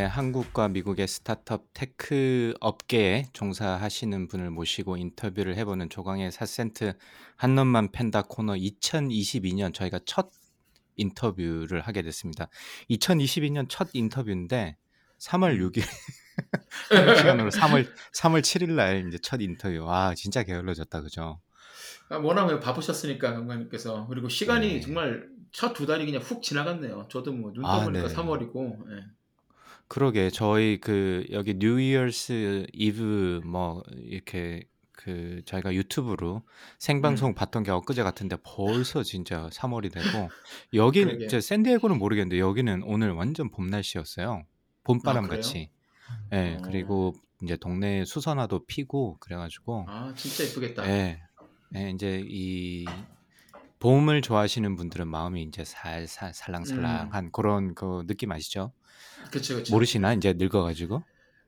네, 한국과 미국의 스타트업 tech 업계에 종사하시는 분을 모시고 인터뷰를 해보는 조광의 4센트 한놈만 팬다 코너 2022년 저희가 첫 인터뷰를 하게 됐습니다. 2022년 첫 인터뷰인데 3월 6일 한국 시간으로 3월 3월 7일 날 이제 첫 인터뷰. 와, 진짜 게을러졌다. 그죠? 아, 워낙 바쁘셨으니까 감독님께서 그리고 시간이 네. 정말 첫 두 달이 그냥 훅 지나갔네요. 저도 뭐눈 아, 떠보니까 네. 3월이고 예. 그러게 저희 그 여기 New Year's Eve 뭐 이렇게 그 저희가 유튜브로 생방송 봤던 게 엊그제 같은데 벌써 진짜 3월이 되고 여기. 이제 샌디에고는 모르겠는데 여기는 오늘 완전 봄 날씨였어요. 봄바람 아? 같이. 예, 어. 그리고 이제 동네에 수선화도 피고 그래가지고 아 진짜 예쁘겠다. 예, 예, 이제 이 봄을 좋아하시는 분들은 마음이 이제 살살 살랑살랑한 그런 그 느낌 아시죠? 그렇죠, 그렇죠. 모르시나 이제 늙어가지고.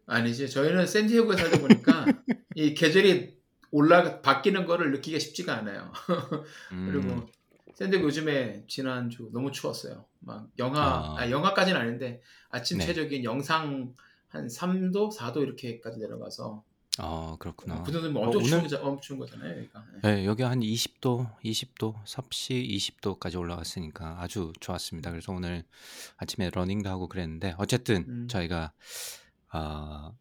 아니지 저희는 샌디에고에 살다 보니까 이 계절이 올라 바뀌는 거를 느끼기가 쉽지가 않아요. 음, 그리고 샌디에고 요즘에 지난주 너무 추웠어요. 막 영하 아. 아, 영하까지는 아닌데 아침 네. 최저기는 영상 한 3도, 4도 이렇게까지 내려가서 어 그렇구나. 그 정도면 어, 엄청 오늘- 추운, 거- 엄청 추운 거잖아요. 여기가. 예. 네, 여기 한 20도, 20도, 섭씨 20도까지 올라갔으니까 아주 좋았습니다. 그래서 오늘 아침에 러닝도 하고 그랬는데 어쨌든 음. 저희가 어,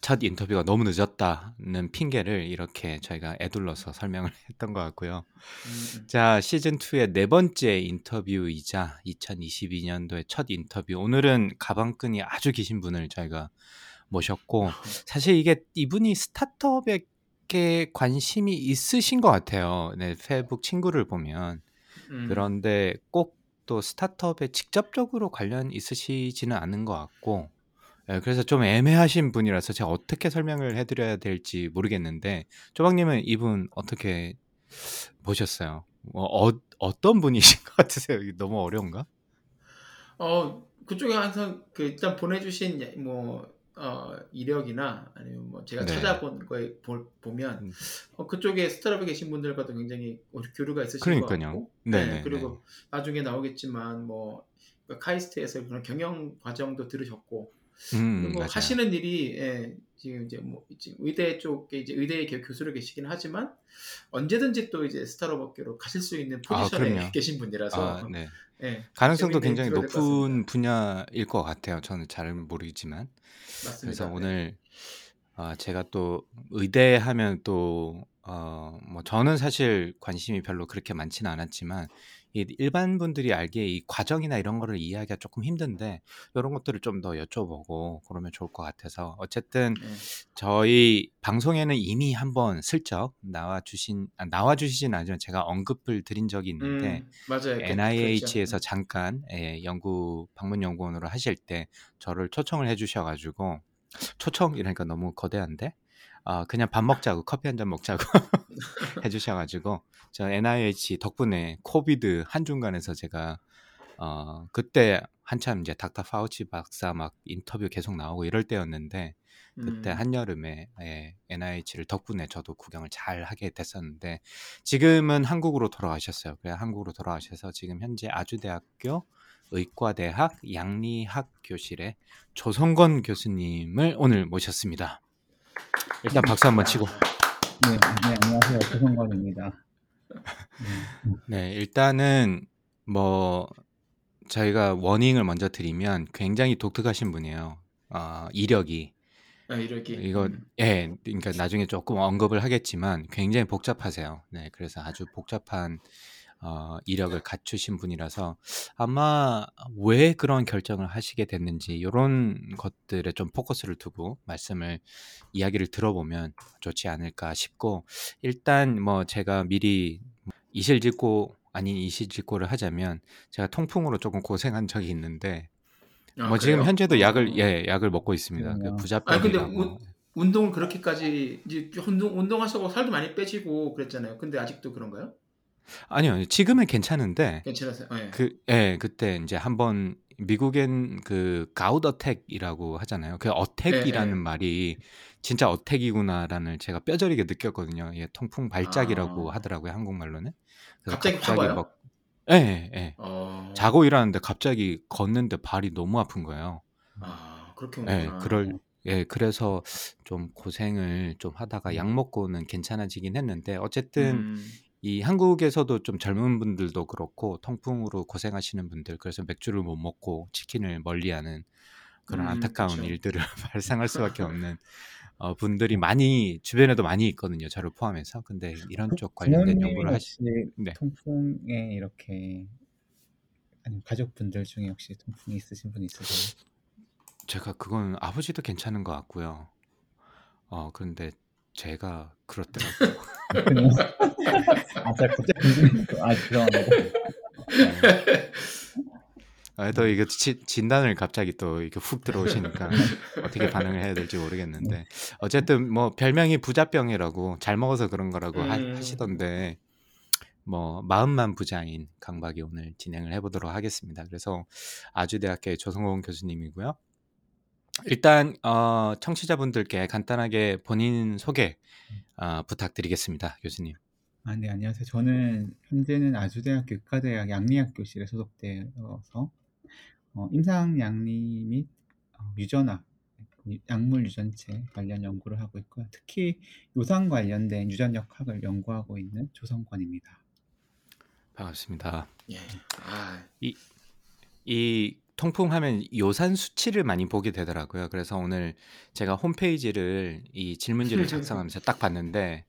첫 인터뷰가 너무 늦었다는 핑계를 이렇게 저희가 애둘러서 설명을 했던 것 같고요. 음, 음. 자, 시즌 2의 네 번째 인터뷰이자 2022년도의 첫 인터뷰. 오늘은 가방끈이 아주 기신 분을 저희가 모셨고 사실 이게 이분이 스타트업에 관심이 있으신 것 같아요. 네, 페북 친구를 보면 음. 그런데 꼭 또 스타트업에 직접적으로 관련 있으시지는 않은 것 같고 예, 그래서 좀 애매하신 분이라서 제가 어떻게 설명을 해드려야 될지 모르겠는데 조박님은 이분 어떻게 보셨어요? 뭐 어, 어떤 분이신 것 같으세요? 너무 어려운가? 어 그쪽에 항상 그 일단 보내주신 예- 뭐 어, 이력이나 아니면 뭐 제가 네. 찾아본 거에 보, 보면 음. 어, 그쪽에 스타트업에 계신 분들과도 굉장히 교류가 있으신 것 그러니까요. 같고 네, 네, 네, 그리고 나중에 나오겠지만 뭐 카이스트에서 그런 경영 과정도 들으셨고 음, 그리고 맞아요. 하시는 일이 예, 지금 이제 뭐 이제 의대 쪽에 이제 의대 교- 교수로 계시긴 하지만 언제든지 또 이제 스타트업 업계로 가실 수 있는 아, 포지션에 그럼요. 계신 분이라서 아, 네. 예, 가능성도 굉장히. 높은 분야일 것 같아요. 저는 잘 모르지만. 맞습니다. 그래서 네. 오늘 아, 제가 또 의대 하면 또 어, 뭐 저는 사실 관심이 별로 그렇게 많지는 않았지만 이 일반 분들이 알기에 이 과정이나 이런 거를 이해하기가 조금 힘든데 이런 것들을 좀 더 여쭤보고 그러면 좋을 것 같아서 어쨌든 네. 저희 방송에는 이미 한번 슬쩍 나와 주신 아, 나와 주시진 않지만 제가 언급을 드린 적이 있는데 음, 맞아요. 그- NIH에서 그랬죠. 잠깐 예, 연구 방문 연구원으로 하실 때 저를 초청을 해주셔가지고 초청이라니까 너무 거대한데 아 그냥 밥 먹자고 커피 한 잔 먹자고 해주셔가지고 저 NIH 덕분에 코비드 한 중간에서 제가 어 그때 한참 이제 닥터 파우치 박사 막 인터뷰 계속 나오고 이럴 때였는데 그때 음, 한여름에 예, NIH를 덕분에 저도 구경을 잘 하게 됐었는데 지금은 한국으로 돌아가셨어요. 그래 한국으로 돌아가셔서 지금 현재 아주대학교 의과대학 양리학 교실의 조성건 교수님을 오늘 모셨습니다. 일단 박수 한번 치고 네, 네, 안녕하세요. 조성관입니다. 네 일단은 뭐 저희가 워닝을 먼저 드리면 굉장히 독특하신 분이에요. 어, 이력이 아, 이렇게 이거 음, 예, 그러니까 나중에 조금 언급을 하겠지만 굉장히 복잡하세요. 네, 그래서 아주 복잡한 어, 이력을 갖추신 분이라서 아마 왜 그런 결정을 하시게 됐는지 이런 것들에 좀 포커스를 두고 말씀을 이야기를 들어보면 좋지 않을까 싶고 일단 뭐 제가 미리 이실직고 아닌 이실직고를 하자면 제가 통풍으로 조금 고생한 적이 있는데 아, 뭐 지금 그래요? 현재도 어. 약을 예 약을 먹고 있습니다. 그 그래요? 아니 근데 부자병이라고. 운, 운동을 그렇게까지 이제 운동 운동하시고 살도 많이 빼시고 그랬잖아요. 근데 아직도 그런가요? 아니요 지금은 괜찮은데 괜찮으세요? 네. 그예 그때 이제 한번 미국엔 그 가우드 어택이라고 하잖아요. 그 어택이라는 예, 예. 말이 진짜 어택이구나라는 제가 뼈저리게 느꼈거든요. 예, 통풍 발작이라고 아. 하더라고요 한국말로는. 그래서 갑자기 확 와요? 막 예, 예, 예. 어. 자고 일어났는데 갑자기 걷는데 발이 너무 아픈 거예요. 아 그렇게 예, 오구나. 그럴 예, 그래서 좀 고생을 좀 하다가 음. 약 먹고는 괜찮아지긴 했는데 어쨌든 음. 이 한국에서도 좀 젊은 분들도 그렇고 통풍으로 고생하시는 분들 그래서 맥주를 못 먹고 치킨을 멀리하는 그런 음, 안타까운 그쵸. 일들을 발생할 수밖에 없는 어, 분들이 많이 주변에도 많이 있거든요. 저를 포함해서. 근데 이런 쪽 관련된 연구를 하시 혹시 네. 통풍에 이렇게 아니 가족분들 중에 혹시 통풍이 있으신 분 있으세요? 제가 그건 아버지도 괜찮은 것 같고요. 어, 그런데 제가 그렇더라고요. 아 제가 갑자기 궁금해서 아 죄송합니다. 네. 아, 또 이게 지- 진단을 갑자기 또 이렇게 훅 들어오시니까 어떻게 반응을 해야 될지 모르겠는데 어쨌든 뭐 별명이 부자병이라고 잘 먹어서 그런 거라고 하, 음. 하시던데 뭐 마음만 부자인 강박이 오늘 진행을 해보도록 하겠습니다. 그래서 아주대학교의 조성공 교수님이고요. 일단 어, 청취자분들께 간단하게 본인 소개 어, 부탁드리겠습니다, 교수님. 아, 네, 안녕하세요. 저는 현재는 아주대학교 의과대학 양리학교실에 소속되어서 어, 임상 양리 및 어, 유전학, 약물 유전체 관련 연구를 하고 있고요. 특히 요상 관련된 유전역학을 연구하고 있는 조성권입니다. 반갑습니다. 예. 아, 이 통풍하면 요산 수치를 많이 보게 되더라고요. 그래서 오늘 제가 홈페이지를 이 질문지를 작성하면서 딱 봤는데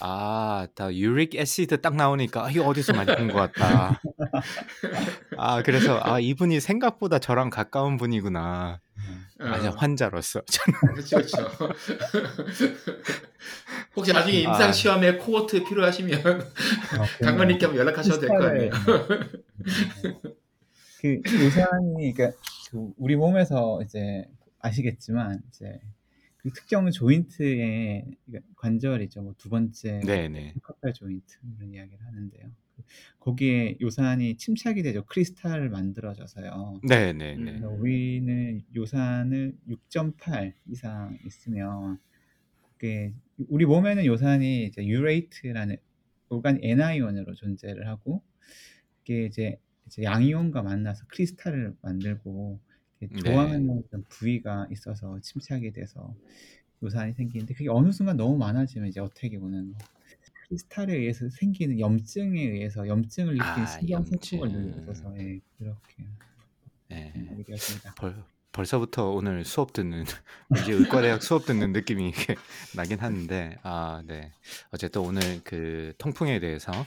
아, 다 유릭 애시드 딱 나오니까 아, 이거 어디서 많이 본 것 같다. 아, 그래서 아, 이분이 생각보다 저랑 가까운 분이구나. 어, 아니, 환자로서. 그렇죠, 그렇죠. 혹시 나중에 임상 아. 시험에 코어트 필요하시면 어, 강관님께 한번 연락하셔도 될 거 아니에요. 그 요산이 그러니까 그 우리 몸에서 이제 아시겠지만 이제 그 특정 joint의 관절이죠. 뭐 두 번째 네네. carpal joint 이런 이야기를 하는데요. 그 거기에 요산이 침착이 되죠. crystal을 만들어져서요. 네네네. 음. 그래서 우리는 요산을 6.8 이상 있으면 그게 우리 몸에는 요산이 이제 urate라는 오간 애나이온으로 존재를 하고 그게 이제, 이제 양이온과 만나서 크리스탈을 만들고 네. 조항하는 그런 부위가 있어서 침착이 돼서 요산이 생기는데 그게 어느 순간 너무 많아지면 이제 어택이 오는 거. 크리스탈에 의해서 생기는 염증에 의해서 염증을 일으키는 아, 신경세포가. 있어서 예, 그렇게 네. 얘기하십니다. 벌, 벌써부터 오늘 수업 듣는 이제 의과대학 수업 듣는 느낌이 나긴 하는데 아 네 어쨌든 오늘 그 통풍에 대해서는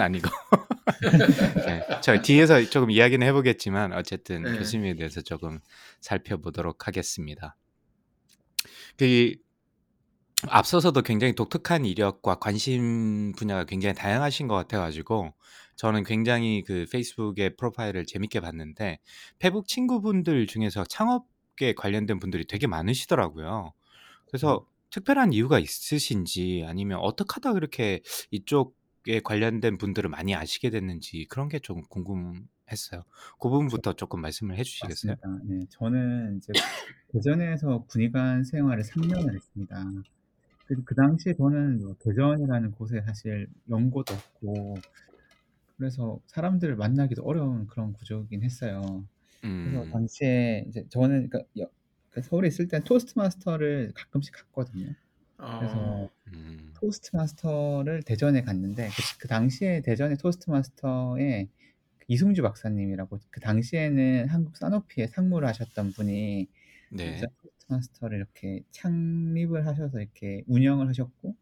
아니고 네, 저 뒤에서 조금 이야기는 해보겠지만 어쨌든 네. 교수님에 대해서 조금 살펴보도록 하겠습니다. 그 앞서서도 굉장히 독특한 이력과 관심 분야가 굉장히 다양하신 것 같아가지고 저는 굉장히 그 페이스북의 프로파일을 재밌게 봤는데 페북 친구분들 중에서 창업계 관련된 분들이 되게 많으시더라고요. 그래서 특별한 이유가 있으신지 아니면 어떻게 하다 그렇게 이쪽 에 관련된 분들을 많이 아시게 됐는지 그런 게 좀 궁금했어요. 그 부분부터 조금 말씀을 해주시겠어요? 맞습니다. 네, 저는 이제 대전에서 군의관 생활을 3년을 했습니다. 그래서 그 당시에 저는 뭐 대전이라는 곳에 사실 연고도 없고 그래서 사람들을 만나기도 어려운 그런 구조이긴 했어요. 그래서 음, 당시에 이제 저는 그러니까 여- 그 서울에 있을 땐 토스트마스터를 가끔씩 갔거든요. 그래서 어, 음, 토스트마스터를 대전에 갔는데 그, 그 당시에 대전의 토스트마스터에 그 이승주 박사님이라고 그 당시에는 한국 사노피에 상무를 하셨던 분이 네, 토스트마스터를 이렇게 창립을 하셔서 이렇게 운영을 하셨고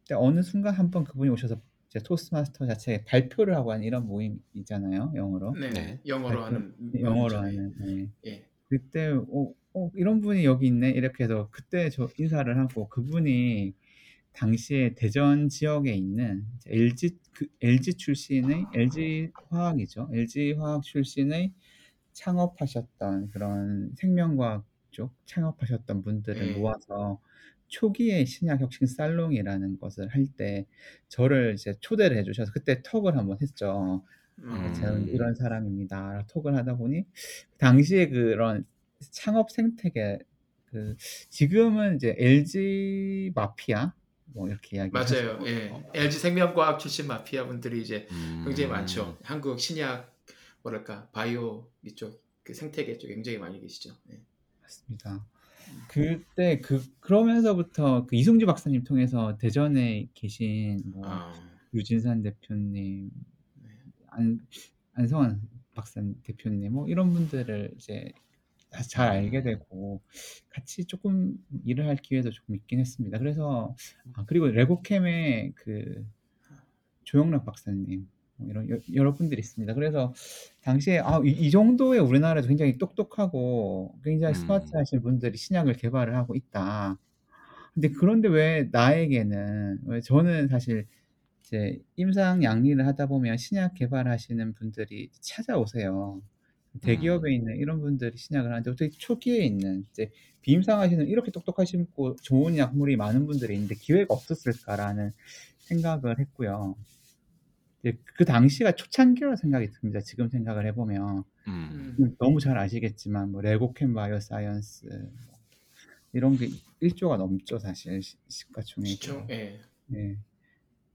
근데 어느 순간 한번 그분이 오셔서 이제 토스트마스터 자체에 발표를 하고 하는 이런 모임 있잖아요 영어로 네, 네. 영어로 발표, 하는 영어로. 하는 네. 예. 그때 어, 어, 이런 분이 여기 있네 이렇게 해서 그때 저 인사를 하고 그분이 당시에 대전 지역에 있는 LG 그 LG 출신의 LG 화학이죠 LG 화학 출신의 창업하셨던 그런 생명과학 쪽 창업하셨던 분들을 예. 모아서 초기에 신약 혁신 살롱이라는 것을 할 때 저를 이제 초대를 해 주셔서 그때 톡을 한번 했죠. 어 "저는 음. 이런 사람입니다." 톡을 하다 보니 당시에 그런 창업 생태계 그 지금은 이제 LG 마피아 뭐 이렇게 맞아요. 이야기하시고 예. 어 LG 생명과학 출신 마피아 분들이 이제 굉장히 음. 많죠. 한국 신약 뭐랄까 바이오 이쪽 그 생태계 쪽에 굉장히 많이 계시죠. 예. 맞습니다. 그때 그 그러면서부터 그 이승주 박사님 통해서 대전에 계신 뭐 아. 유진산 대표님, 네. 안 안성환 박사님 대표님 뭐 이런 분들을 이제 다잘 알게 음. 되고 같이 쪼끔 일을 할 기회도 조금 있긴 했습니다. 그래서 아 그리고 레고캠의 그 조영락 박사님 뭐 이런 여 여러 분들이 있습니다. 그래서 당시에 '아 이 이 정도의 우리나라에도 굉장히 똑똑하고 굉장히 음. 스마트하신 분들이 신약을 개발을 하고 있다.' 근데 그런데 왜 나에게는 왜 저는 사실 이제 임상 약리를 하다 보면 신약 개발하시는 분들이 찾아오세요. 대기업에 음. 있는 이런 분들이 신약을 하는데 어떻게 초기에 있는 이제 비임상하시는 이렇게 똑똑하시고 좋은 약물이 많은 분들이 있는데 기회가 없었을까라는 생각을 했고요. 그 당시가 초창기라고 생각이 듭니다. 지금 생각을 해 보면. 음. 음. 너무 잘 아시겠지만 뭐 레고켐 바이오 사이언스 뭐 이런 게 1 조가 넘죠 사실 시 시가총액이. 시총 예. 네.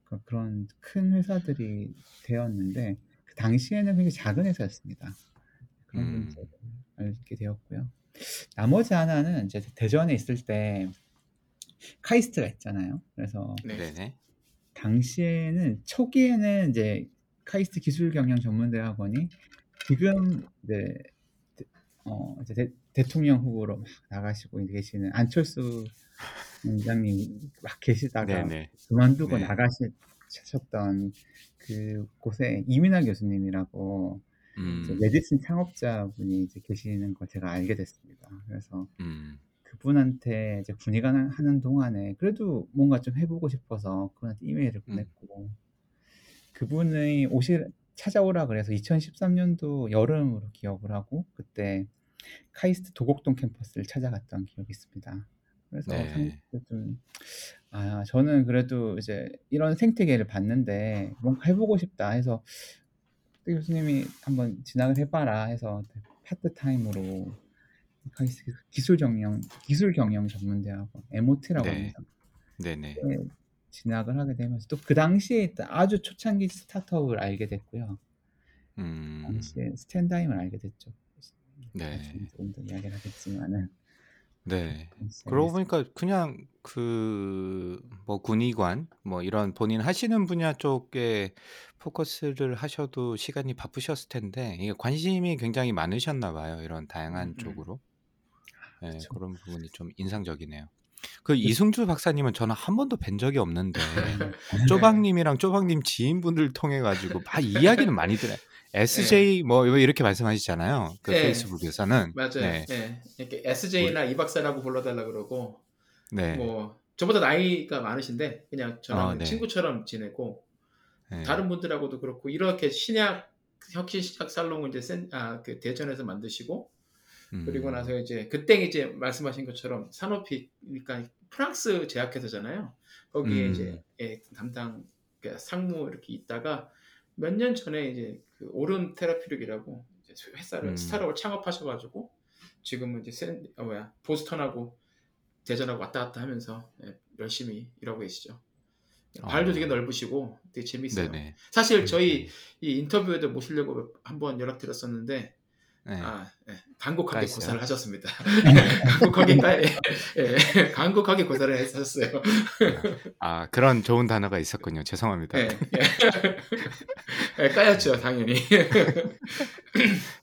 그러니까 그런 큰 회사들이 되었는데 그 당시에는 굉장히 작은 회사였습니다. 그런 음. 분들을 알게 되었고요. 나머지 하나는 이제 대전에 있을 때 카이스트가 있잖아요. 그래서 네. 네네. 당시에는 초기에는 이제 카이스트 기술 경영 전문 대학원이 지금 이제 대어 이제 대 대통령 후보로 막 나가시고 계시는 안철수 원장님이 막 계시다가 네네. 그만두고 네. 나가셨던 그곳에 이민하 교수님이라고 이제 음. 메디슨 창업자분이 이제 계시는 걸 제가 알게 됐습니다. 그래서 음. 그분한테 이제 군의관 하는 동안에 그래도 뭔가 좀 해 보고 싶어서 그분한테 이메일을 음. 보냈고 그분이 오실 찾아오라 그래서 2013년도 여름으로 기억을 하고 그때 카이스트 도곡동 캠퍼스를 찾아갔던 기억이 있습니다. 그래서 네. 좀 아 저는 그래도 이제 이런 생태계를 봤는데 '뭔가 해 보고 싶다.' 해서 그때 교수님이 "한번 진학을 해 봐라." 해서 파트타임으로 카이스트 기술 경영 기술 경영 전문 대학원 MOT라고 네. 합니다. 네네. 네. 진학을 하게 되면서 또 그 당시에 아주 초창기 스타트업을 알게 됐고요. 음. 당시에 스탠다임을 알게 됐죠. 네. 나중에 조금 더 이야기를 하겠지만은 네. 시작을 그러고. 보니까 그냥 그 뭐 군의관 뭐 이런 본인 하시는 분야 쪽에 포커스를 하셔도 시간이 바쁘셨을 텐데 이게 관심이 굉장히 많으셨나 봐요. 이런 다양한 음음. 쪽으로. 예. 그쵸. 그런 부분이 좀 인상적이네요. 그 그 이승주 박사님은 저는 한 번도 뵌 적이 없는데 네. 쪼박님이랑 쪼박님 지인분들 통해 가지고 막 이야기는 많이 들어요. 예. SJ 뭐 이렇게 말씀하시잖아요. 그 예. 페이스북에서는. 맞아요. 네. 예. 이렇게 SJ나 이 박사라고 불러 달라 그러고 네. 뭐 저보다 나이가 많으신데 그냥 저랑 아 네. 친구처럼 지내고 예. 다른 분들하고도 그렇고 이렇게 신약 혁신 신약 살롱을 이제 센 아 그 대전에서 만드시고 그리고 음. 나서 이제 그때 이제 말씀하신 것처럼 산오피 그러니까 프랑스 제약회사잖아요. 거기에 음. 이제 예 담당 그 상무 이렇게 있다가 몇 년 전에 이제 그 오른 테라피력이라고 이제 회사를 음. 스타트업을 창업하셔 가지고 지금은 이제 센어 뭐야 보스턴하고 대전하고 왔다 갔다 하면서 예 열심히 일하고 계시죠. 발도 되게 어. 넓으시고 되게 재밌어요. 네네. 사실 저희 음. 이 인터뷰에도 모시려고 한번 연락드렸었는데 네. 아 예 간곡하게 까였어요? 고사를 하셨습니다. 간곡하게 까 예. 예. 간곡하게 고사를 하셨어요. 아 그런 좋은 단어가 있었군요. 죄송합니다. 예. 예. 예 까였죠 당연히.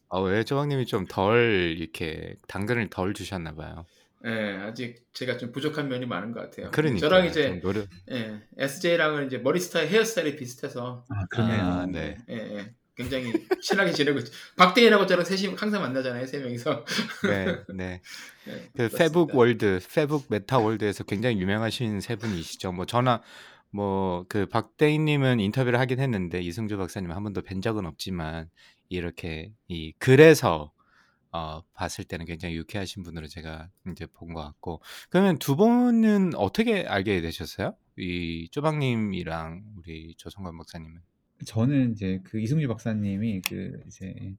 아왜 쪼박님이 좀 덜 이렇게 당근을 덜 주셨나 봐요. 예. 아직 제가 좀 부족한 면이 많은 것 같아요. 저랑 그러니까 좀 이제 노력 예 SJ랑은 이제 머리 스타일 헤어 스타일이 비슷해서 아 그러네요. 아 네. 예 예. 굉장히 친하게 지내고 있죠. 박대인하고 저랑 셋이 항상 만나잖아요. 세 명이서. 네. 네. 예. 그 페북. world, 페북 메타 world에서 굉장히 유명하신 세 분이시죠. 뭐 저나 뭐 그 박대인 님은 인터뷰를 하긴 했는데 이승주 박사님은 한 번도 뵌 적은 없지만 이렇게 이 글에서 어 봤을 때는 굉장히 유쾌하신 분으로 제가 인제 본 것 같고 그러면 두 분은 어떻게 알게 되셨어요? 이 쪼박 님이랑 우리 조성관 박사님은? 저는 이제 그 이승주 박사님이 그 이제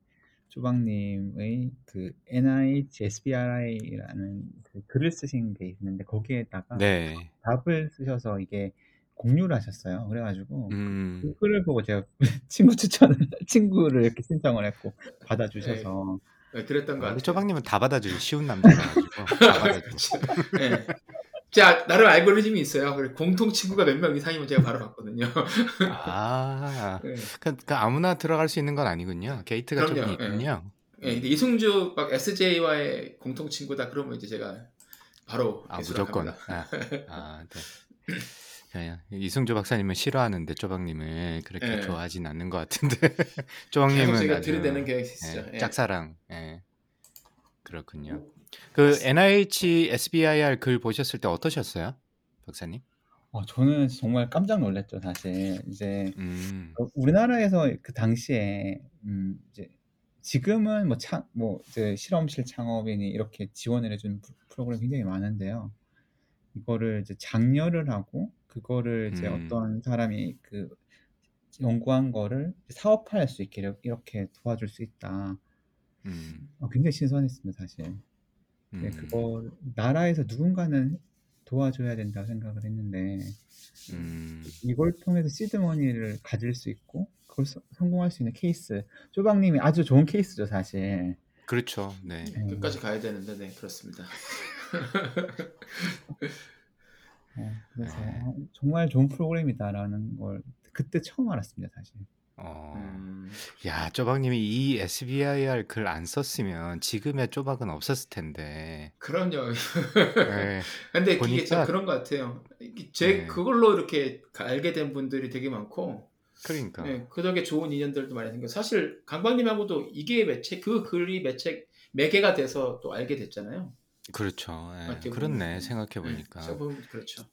쪼박 님의 그 NIH SBI라는 그 글을 쓰신 게 있는데 거기에다가 네. 답을 쓰셔서 이게 공유를 하셨어요. 그래 가지고 그 음. 글을 보고 제가 친구 추천을 친구를 이렇게 신청을 했고 받아 예. 주셔서 예 그랬던 것아 같아요. 쪼박 님은 다 받아주기 쉬운 남자라 가지고 다 받아주고. 그 제가 나름 알고리즘이 있어요. 공통 친구가 몇 명 이상이면 제가 바로 받거든요. 아. 예. 그그 아무나 들어갈 수 있는 건 아니군요. 게이트가 조금 그럼요. 예. 있군요. 예, 근데 이승주 막 SJ와의 공통 친구다 그러면 이제 제가 바로 아 무조건. 아. 아 네. 이승주 박사님은 싫어하는데 쪼박 님을 그렇게 예. 좋아하진 않는 것 같은데 쪼박 계속 님은 제가 들이대는 게 있으시죠. 예 예. 짝사랑. 예. 그렇군요. 그 NIH SBIR 글 보셨을 때 어떠셨어요? 박사님? 어 저는 정말 깜짝 놀랐죠 사실. 이제 음. 어 우리나라에서 그 당시에 음 이제 지금은 뭐 창 뭐 이제 실험실 창업이니 이렇게 지원을 해 주는 프 프로그램이 굉장히 많은데요. 이거를 이제 장려를 하고 그거를 이제 음. 어떤 사람이 그 연구한 거를 사업화할 수 있게 이렇 이렇게 도와줄 수 있다. 음. 어 굉장히 신선했습니다 사실. 네 음. 그걸 나라에서 누군가는 도와줘야 된다고 생각을 했는데 음. 이걸 통해서 시드 머니를 가질 수 있고 그걸 서 성공할 수 있는 케이스. 쪼박 님이 아주 좋은 케이스죠 사실. 그렇죠. 네. 예. 끝까지 가야 되는데 네 그렇습니다. 어 그래서 네. '아 정말 좋은 프로그램이다.'라는 걸 그때 처음 알았습니다 사실. 어. 음. 야 쪼박 님이 이 SBIR 글 안 썼으면 지금의 쪼박은 없었을 텐데. 그럼요. 예. 근데 이게 참 보니까 그런 것 같아요. 제 네. 그걸로 이렇게 알게 된 분들이 되게 많고 그러니까. 예, 그 덕에 좋은 인연들도 많이 생겨. 사실 강박님하고도 이게 매체 그 글이 매체 매개가 돼서 또 알게 됐잖아요. 그렇죠. 예. 그렇네 생각해 예, 보니까. 보면 그렇죠.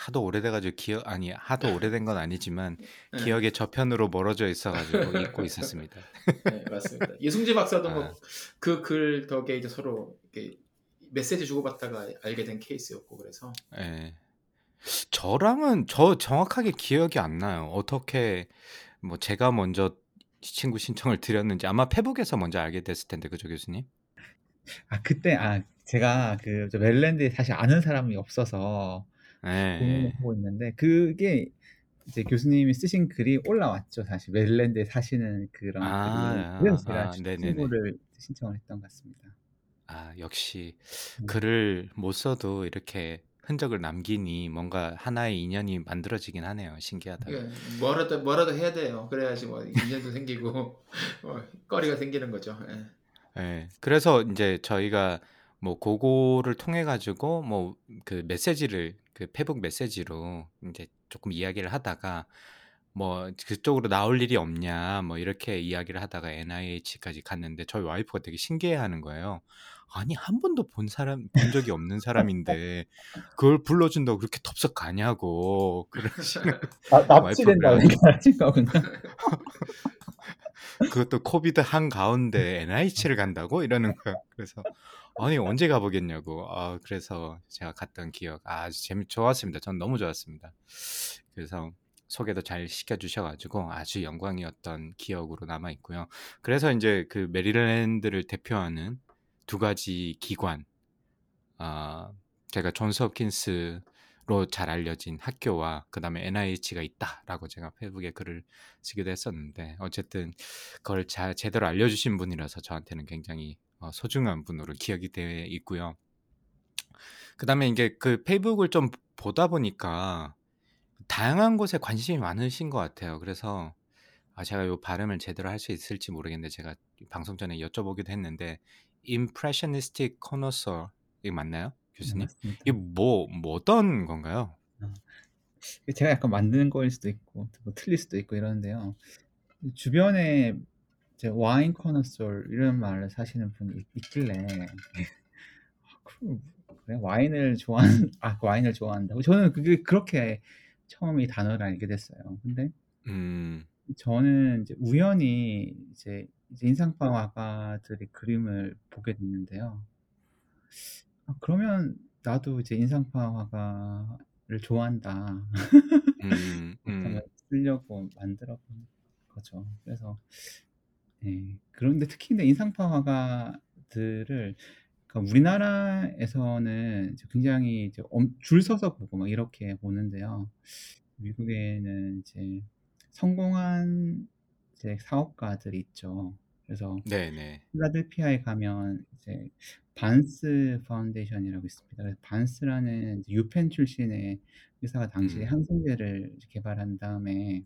하도 오래돼 가지고 기억 아니 하도 오래된 건 아니지만 예. 기억의 저편으로 멀어져 있어 가지고 잊고 있었습니다. 네, 맞습니다. 이승재 박사도 아. 뭐 그글 덕에 이제 서로 이렇게 메시지 주고받다가 알게 된 케이스였고 그래서 예. 저랑은 저 정확하게 기억이 안 나요. 어떻게 뭐 제가 먼저 친구 신청을 드렸는지 아마 페북에서 먼저 알게 됐을 텐데 그죠 교수님? 아 그때 아 제가 그저 메릴랜드에 사실 아는 사람이 없어서 고민을 예예. 하고 있는데 그게 이제 교수님이 쓰신 글이 올라왔죠 사실 메릴랜드에 사시는 그런 글이. 아. 그래서 제가 아 친. 친구를 신청을 했던 것 같습니다. 아 역시 음. 글을 못 써도 이렇게 흔적을 남기니 뭔가 하나의 인연이 만들어지긴 하네요. 신기하다. 예, 뭐라도 뭐라도 해야 돼요. 그래야지 뭐 인연도 생기고 어, 거리가 생기는 거죠. 예. 예. 그래서 인제 저희가 뭐 고거를 통해 가지고 뭐 그 메시지를 그 페북 메시지로 인제 쪼끔 이야기를 하다가 뭐 "그쪽으로 나올 일이 없냐." 뭐 이렇게 이야기를 하다가 NIH까지 갔는데 저희 와이프가 되게 신기해하는 거예요. 아니 한 번도 본 사람 본 적이 없는 사람인데 그걸 불러준다고 그렇게 덥석 가냐고 그러시는 아 생각하신 거군요. 그것도 코비드 한 가운데 NIH를 간다고? 이러는 거예요. 그래서 아니 언제 가 보겠냐고. 아 그래서 제가 갔던 기억 아주 재미 좋았습니다. 전 너무 좋았습니다. 그래서 소개도 잘 시켜 주셔 가지고 아주 영광이었던 기억으로 남아 있고요. 그래서 인제 그 메릴랜드를 대표하는 두 가지 기관 아 제가 존스 홉킨스로 잘 알려진 학교와 그 다음에 NIH가 있다라고 제가 페북에 글을 쓰기도 했었는데 어쨌든 그걸 잘 제대로 알려주신 분이라서 저한테는 굉장히 어 소중한 분으로 기억이 돼 있고요. 그다음에 인제 그 페이북을 좀 보다 보니까 다양한 곳에 관심이 많으신 것 같아요. 그래서 아 제가 요 발음을 제대로 할 수 있을지 모르겠는데 제가 방송 전에 여쭤보기도 했는데 impressionistic connoisseur 이게 맞나요? 네 교수님? 맞습니다. 이게 뭐 뭐 어떤 건가요? 아. 그 제가 약간 만드는 거일 수도 있고 뭐 틀릴 수도 있고 이러는데요. 주변에 이제 와인 커너솔 이런 말을 사시는 분이 있 있길래 아그 그래 와인을 좋아하는 아 와인을 좋아한다고? 저는 그게 그렇게 처음에 이 단어를 알게 됐어요. 근데 음. 저는 이제 우연히 이제 이제 인상파 화가들의 그림을 보게 됐는데요. 아, 그러면 나도 이제 인상파 화가를 좋아한다. 음, 음, 쓰려고 만들어 본 거죠. 그래서 네. 그런데 특히 근데 인상파 화가들을 그러니까 우리나라에서는 이제 굉장히 이제 엄 줄 서서 보고 막 이렇게 보는데요. 미국에는 이제 성공한 이제 사업가들이 있죠. 그래서 네네. 필라델피아에 가면 이제 반스 파운데이션이라고 있습니다. 그래서 반스라는 이제 유펜 출신의 의사가 당시에 음. 항생제를 이제 개발한 다음에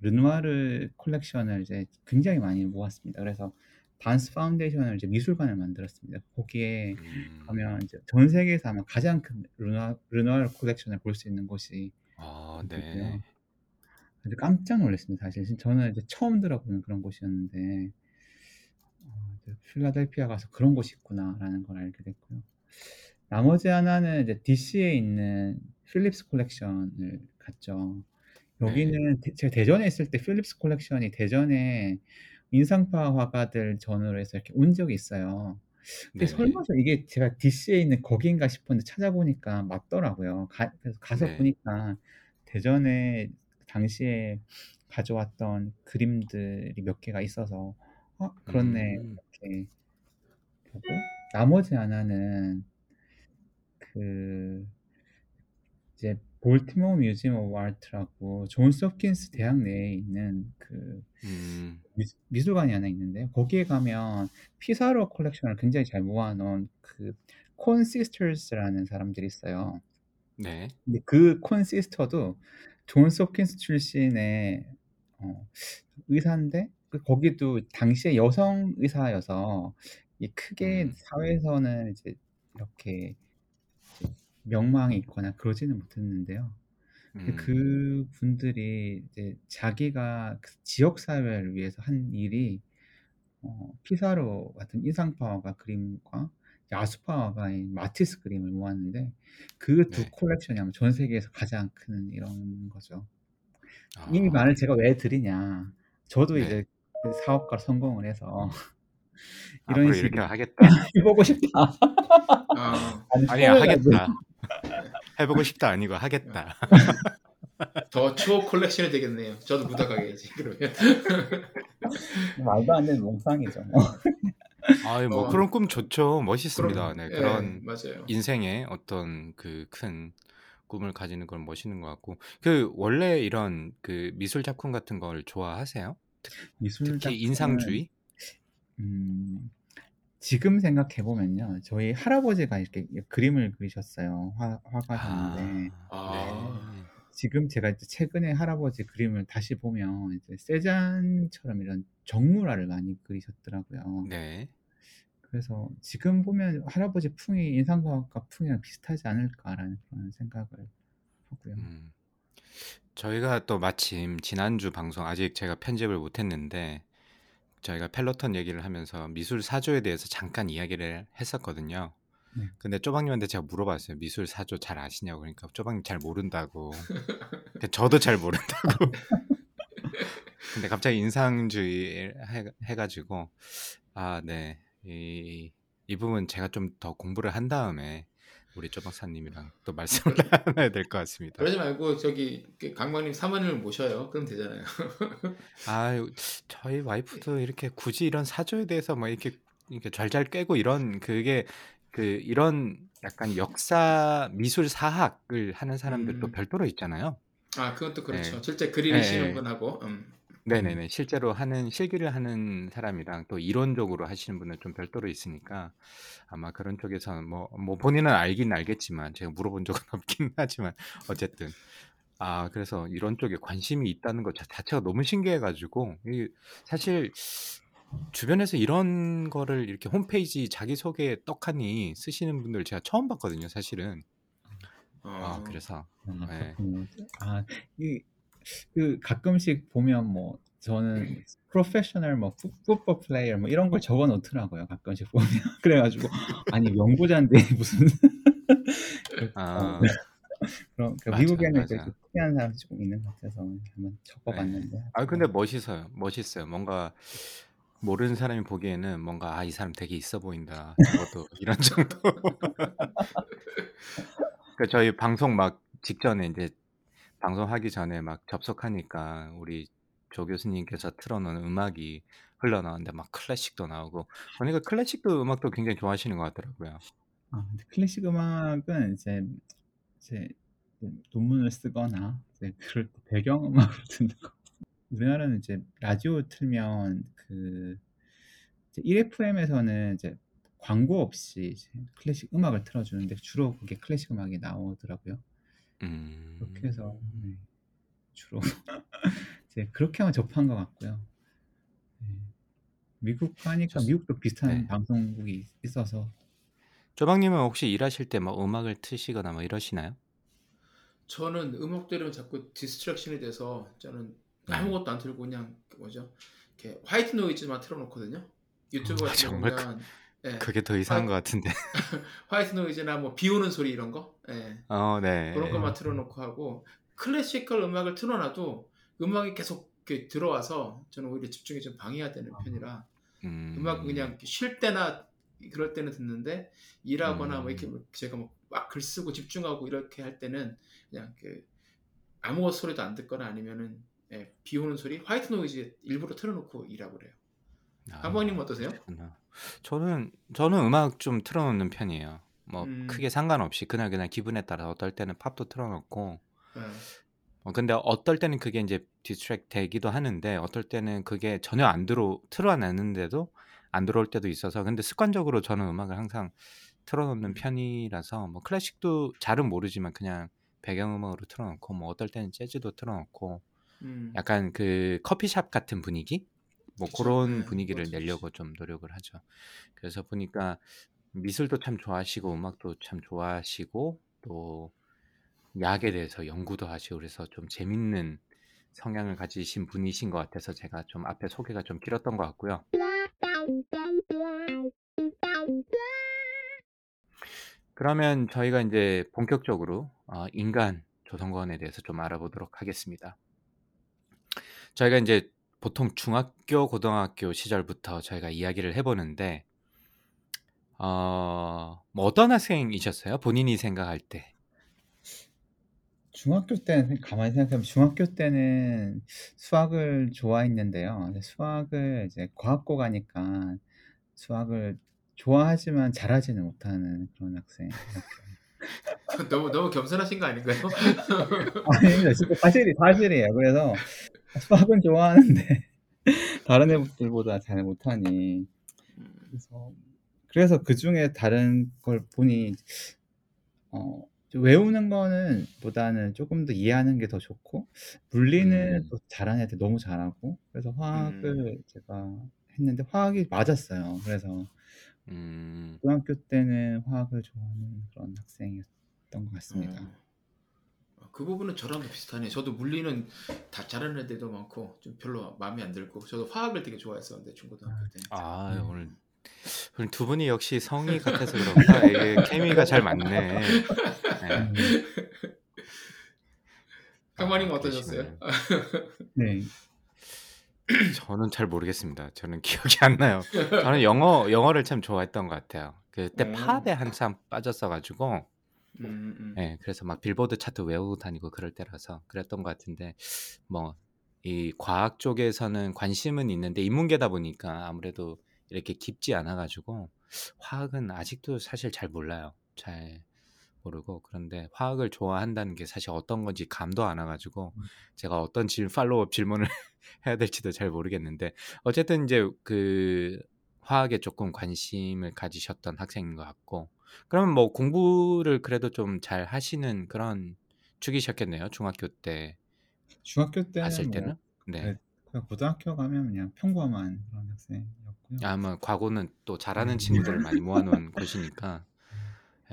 르누아르 컬렉션을 이제 굉장히 많이 모았습니다. 그래서 반스 파운데이션을 이제 미술관을 만들었습니다. 거기에 음. 가면 이제 전 세계에서 아마 가장 큰 르누아, 르누아르 컬렉션을 볼 수 있는 곳이 아. 네. 아주 깜짝 놀랐습니다. 사실 저는 이제 처음 들어보는 그런 곳이었는데 어, 필라델피아 가서 그런 곳이 있구나라는 걸 알게 됐고요. 나머지 하나는 이제 DC에 있는 필립스 컬렉션을 갔죠. 여기는 대- 제가 대전에 있을 때 필립스 콜렉션이 대전에 인상파 화가들 전으로 해서 이렇게 온 적이 있어요. 근데 네네. 설마 저 이게 제가 DC에 있는 거기인가 싶었는데 찾아보니까 맞더라고요. 가, 그래서 가서 네. 보니까 대전에 당시에 가져왔던 그림들이 몇 개가 있어서 아 그렇네 음. 이렇게 보고 나머지 하나는 그 이제 볼티모어 Museum of Art라고 존스 홉킨스 대학 내에 있는 그 음. 미, 미술관이 하나 있는데요. 거기에 가면 피사로 컬렉션을 굉장히 잘 모아놓은 그 콘시스터스라는 사람들이 있어요. 네. 근데 그 콘시스터도 존스 홉킨스 출신의 어, 의사인데 그 거기도 당시에 여성 의사여서 이 크게 음. 사회에서는 이제 이렇게 명망이 있거나 그러지는 못했는데요. 근데 음. 그 분들이 이제 자기가 그 지역 사회를 위해서 한 일이 어, 피사로 같은 인상파화가 그림과 야수파화가의 마티스 그림을 모았는데 그 두 네. 콜렉션이 아마 전 세계에서 가장 큰 이런 거죠. 이 아, 말을 제가 왜 드리냐? 저도 네. 이제 그 사업가 성공을 해서 이런 앞으로 식으로 이렇게 하겠다. 해보고 싶다. 아, 아니야, 처음에가지고 하겠다. 해보고 싶다 아니고 하겠다. 더 추억 콜렉션이 되겠네요. 저도 묻어가야지 그러면. 말도 안 되는 몽상이죠. 아유, 뭐 어. 그런 꿈 좋죠. 멋있습니다. 네, 예, 그런 맞아요. 인생의 어떤 그 큰 꿈을 가지는 건 멋있는 것 같고, 그 원래 이런 그 미술 작품 같은 걸 좋아하세요? 미술 특히 작품은 인상주의? 음, 지금 생각해 보면요, 저희 할아버지가 이렇게 그림을 그리셨어요. 화, 화가셨는데 아, 아. 네. 지금 제가 이제 최근에 할아버지 그림을 다시 보면 이제 세잔처럼 이런 정물화를 많이 그리셨더라고요. 네. 그래서 지금 보면 할아버지 풍이 인상과학과 풍이랑 비슷하지 않을까라는 그런 생각을 하고요. 음. 저희가 또 마침 지난주 방송 아직 제가 편집을 못했는데 저희가 펠로톤 얘기를 하면서 미술 사조에 대해서 잠깐 이야기를 했었거든요. 네. 근데 쪼박님한테 제가 물어봤어요. 미술 사조 잘 아시냐고 그러니까 쪼박님 잘 모른다고. 저도 잘 모른다고. 근데 갑자기 인상주의 해, 해가지고 아 네. 이, 이 부분 제가 좀 더 공부를 한 다음에 우리 쪼박사님이랑 또 말씀을 나눠야 될 것 같습니다. 그러지 말고 저기 그 강박님 사모님을 모셔요. 그럼 되잖아요. 아, 저희 와이프도 이렇게 굳이 이런 사조에 대해서 막 이렇게 이렇게 잘잘 꿰고 이런 그게 그 이런 약간 역사 미술 사학을 하는 사람들도 음. 별도로 있잖아요. 아, 또 그렇죠. 네. 실제 그리는 네, 시는 네. 분하고. 음. 네네네. 실제로 하는 실기를 하는 사람이랑 또 이론적으로 하시는 분은 좀 별도로 있으니까 아마 그런 쪽에서는 뭐, 뭐 본인은 알긴 알겠지만 제가 물어본 적은 없긴 하지만 어쨌든 아 그래서 이런 쪽에 관심이 있다는 것 자- 자체가 너무 신기해 가지고 이 사실 주변에서 이런 거를 이렇게 홈페이지 자기소개 떡하니 쓰시는 분들 제가 처음 봤거든요, 사실은. 어. 아 그래서 아, 네. 그렇군요. 아, 이, 그 가끔씩 보면 뭐 저는 프로페셔널 뭐 풋- 풋볼 플레이어 뭐 이런 걸 적어 놓더라고요. 가끔씩 보면 그래가지고 아니 연구자인데 무슨 그, 어, 아 그런 그 맞아, 미국에는 맞아. 특이한 사람이 조금 있는 것 같아서 한번 네. 적어봤는데 아 근데 멋있어요, 멋있어요. 뭔가 모르는 사람이 보기에는 뭔가 '아 이 사람 되게 있어 보인다.' 적어도 이런 정도. 그러니까 저희 방송 막 직전에 인제 방송하기 전에 막 접속하니까 우리 조 교수님께서 틀어 놓은 음악이 흘러나오는데 막 클래식도 나오고 보니까 클래식도 음악도 굉장히 좋아하시는 것 같더라고요. 아 근데 클래식 음악은 이제 이제 좀 논문을 쓰거나 이제 그럴 때 배경 음악으로 듣는 것 같습니다. 우리나라는 이제 라디오 틀면 그 이제 1FM에서는 이제 광고 없이 이제 클래식 음악을 틀어 주는데 주로 그게 클래식 음악이 나오더라고요. 그렇게 해서 음. 네. 주로 이제 그렇게만 접한 것 같고요. 네. 미국 가니까 미국도 비슷한 네. 방송국이 있 있어서 조박님은 혹시 일하실 때 뭐 음악을 트시거나 뭐 이러시나요? 저는 음악 들으면 자꾸 distraction이 돼서 저는 네. 아무것도 안 틀고 그냥 그 뭐죠? 이렇게 white noise만 틀어 놓거든요. 유튜브 아 같은 거 정말 그 예. 그게 더 이상한 화이 것 같은데. white noise나 뭐 비 오는 소리 이런 거? 예. 어 네. 그런 것만 아. 틀어 놓고 하고 classical 음악을 틀어 놔도 음악이 계속 이렇게 들어와서 저는 오히려 집중이 좀 방해가 되는 편이라 음악은 그냥 음. 이렇게 쉴 때나 그럴 때는 듣는데 일하거나 뭐 이렇게 음. 뭐 제가 뭐 막 글 쓰고 집중하고 이렇게 할 때는 그냥 그 아무 소리도 안 듣거나 아니면은 예 비 오는 소리, white noise 일부러 틀어 놓고 일하고 그래요. 아 어떠세요? 그러시구나. 저는 저는 음악 좀 틀어 놓는 편이에요. 뭐 음. 크게 상관없이 그날 그날 기분에 따라 어떨 때는 팝도 틀어 놓고 예. 어 근데 어떨 때는 그게 인제 distract 되기도 하는데 어떨 때는 그게 전혀 안 들어 틀어 놨는데도 안 들어올 때도 있어서 근데 습관적으로 저는 음악을 항상 틀어 놓는 음. 편이라서 뭐 클래식도 잘은 모르지만 그냥 배경음악으로 틀어 놓고 뭐 어떨 때는 재즈도 틀어 놓고 음. 약간 그 커피숍 같은 분위기? 뭐 그쵸. 고런 예. 분위기를 그것도 좋지. 내려고 좀 노력을 하죠. 그래서 보니까 미술도 참 좋아하시고 음악도 참 좋아하시고 또 약에 대해서 연구도 하시고 그래서 좀 재밌는 성향을 가지신 분이신 것 같아서 제가 좀 앞에 소개가 좀 길었던 것 같고요. 그러면 저희가 인제 본격적으로 어 인간 조성관에 대해서 좀 알아보도록 하겠습니다. 저희가 인제 보통 중학교, 고등학교 시절부터 저희가 이야기를 해 보는데 어 뭐 어떤 학생이셨어요? 본인이 생각할 때. 중학교 때는 가만히 생각하면 중학교 때는 수학을 좋아했는데요. 근데 수학을 이제 과학고 가니까 수학을 좋아하지만 잘하지는 못하는 그런 학생이었죠. 너무 너무 겸손하신 거 아닌가요? 아닙니다. 진짜 사실이 사실이에요. 그래서 수학은 좋아하는데 다른 애들보다 잘 못하니 음. 그래서 그래서 그 중에 다른 걸 보니 어좀 외우는 거는 보다는 쪼끔 더 이해하는 게 더 좋고 물리는 음. 또 잘하는 애들 너무 잘하고 그래서 음. 화학을 제가 했는데 화학이 맞았어요. 그래서 음. 고등학교 때는 화학을 좋아하는 그런 학생이었던 것 같습니다. 그 부분은 저랑도 비슷하네요. 저도 물리는 다 잘하는 애들도 많고 좀 별로 마음에 안 들고 저도 화학을 되게 좋아했었는데 중고등학교 때. 아 네. 오늘 오늘 두 분이 역시 성이 같아서 그런가 이게 케미가 잘 맞네. 네. 음. 강만님은 아 어떠셨어요? 네. 저는 잘 모르겠습니다. 저는 기억이 안 나요. 저는 영어 영어를 참 좋아했던 것 같아요. 그때 어. 팝에 한참 빠졌어 가지고 음 음. 예 그래서 막 빌보드 차트 외우고 다니고 그럴 때라서 그랬던 것 같은데 뭐 이 과학 쪽에서는 관심은 있는데 인문계다 보니까 아무래도 이렇게 깊지 않아 가지고 화학은 아직도 사실 잘 몰라요. 잘 모르고 그런데 화학을 좋아한다는 게 사실 어떤 건지 감도 안 와 가지고 음. 제가 어떤 질 팔로우업 질문을 해야 될지도 잘 모르겠는데 어쨌든 인제 그 화학에 쪼끔 관심을 가지셨던 학생인 것 같고 그러면 뭐 공부를 그래도 좀 잘 하시는 그런 축이셨겠네요. 중학교 때 중학교 봤을 때는 뭐 때는? 네. 네 그냥 고등학교 가면 그냥 평범한 그런 학생이었고요. 아마 과고는 또 잘하는 음. 친구들을 많이 모아 놓은 곳이니까.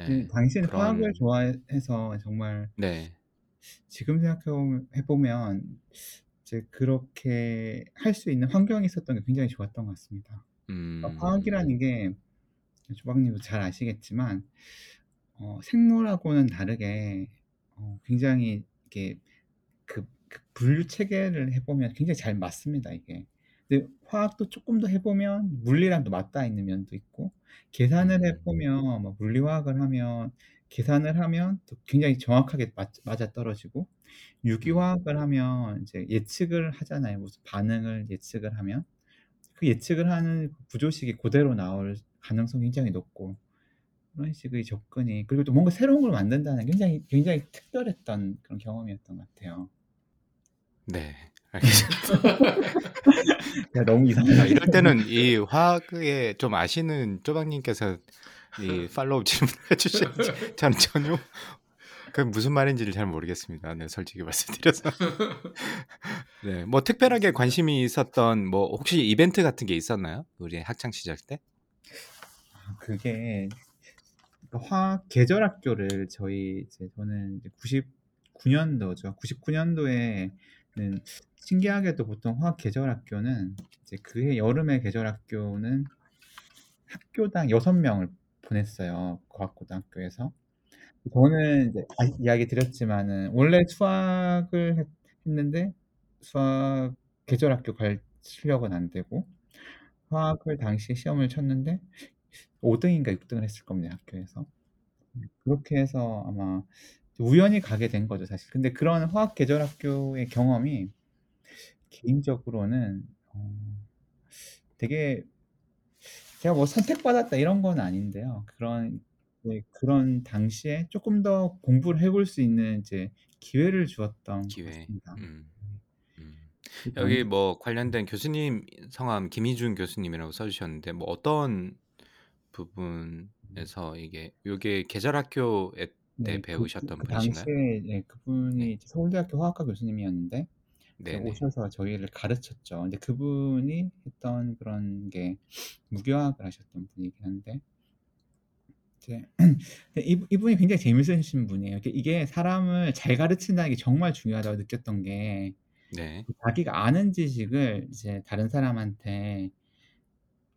네 예. 당시에는 화학을 그런 좋아해서 정말 네. 지금 생각해 보면 이제 그렇게 할 수 있는 환경이 있었던 게 굉장히 좋았던 것 같습니다. 그러니까 화학이라는 음. 게 조방님도 잘 아시겠지만 어 생물하고는 다르게 어 굉장히 이렇게 그 그 분류 체계를 해 보면 굉장히 잘 맞습니다 이게. 근데 화학도 조금 더 해보면 물리랑 또 맞닿아 있는 면도 있고 계산을 음. 해보면 뭐 물리화학을 하면 계산을 하면 또 굉장히 정확하게 맞, 맞아 떨어지고 유기화학을 하면 이제 예측을 하잖아요. 무슨 반응을 예측을 하면 그 예측을 하는 구조식이 그대로 나올 가능성이 굉장히 높고 그런 식의 접근이 그리고 또 뭔가 새로운 걸 만든다는 게 굉장히 굉장히 특별했던 그런 경험이었던 것 같아요. 네. 알겠습니다. 야, 너무 아, 이상하다. 이럴 때는 이 화학에 좀 아시는 쪼박님께서 이 팔로우 질문을 해주셔야지. 저는 전혀 그 무슨 말인지를 잘 모르겠습니다. 네, 솔직히 말씀드려서. 네, 뭐 특별하게 관심이 있었던 뭐 혹시 이벤트 같은 게 있었나요? 우리 학창 시절 때? 아, 그게 그 화학 계절 학교를 저희 이제 저는 이제 99년도죠. 99년도에는 신기하게도 보통 화학 계절 학교는 이제 그해 여름에 계절 학교는 학교당 6명을 보냈어요. 과학고등학교에서. 저는 이제 아, 이야기 드렸지만은 원래 수학을 했, 했는데 수학 계절 학교 갈 실력은 안 되고 화학을 당시에 시험을 쳤는데 5등인가 6등을 했을 겁니다 학교에서 그렇게 해서 아마 우연히 가게 된 거죠 사실 근데 그런 화학 계절 학교의 경험이 개인적으로는 어, 되게 제가 뭐 선택받았다 이런 건 아닌데요 그런 네, 그런 당시에 조금 더 공부를 해볼 수 있는 이제 기회를 주었던 것 기회. 같습니다. 음, 음. 그 여기 당- 뭐 관련된 교수님 성함 김희준 교수님이라고 써주셨는데 뭐 어떤 부분에서 이게 요게 계절 학교에 때 네, 그, 배우셨던 그, 그 분이신가요? 당시에 예, 그분이 네. 서울대학교 화학과 교수님이었는데. 오셔서 저희를 가르쳤죠. 근데 그분이 했던 그런 게 무교학을 하셨던 분이긴 한데 이제 이, 이분이 굉장히 재밌으신 분이에요. 이게- 이게 사람을 잘 가르친다는 게 정말 중요하다고 느꼈던 게 네. 자기가 아는 지식을 이제 다른 사람한테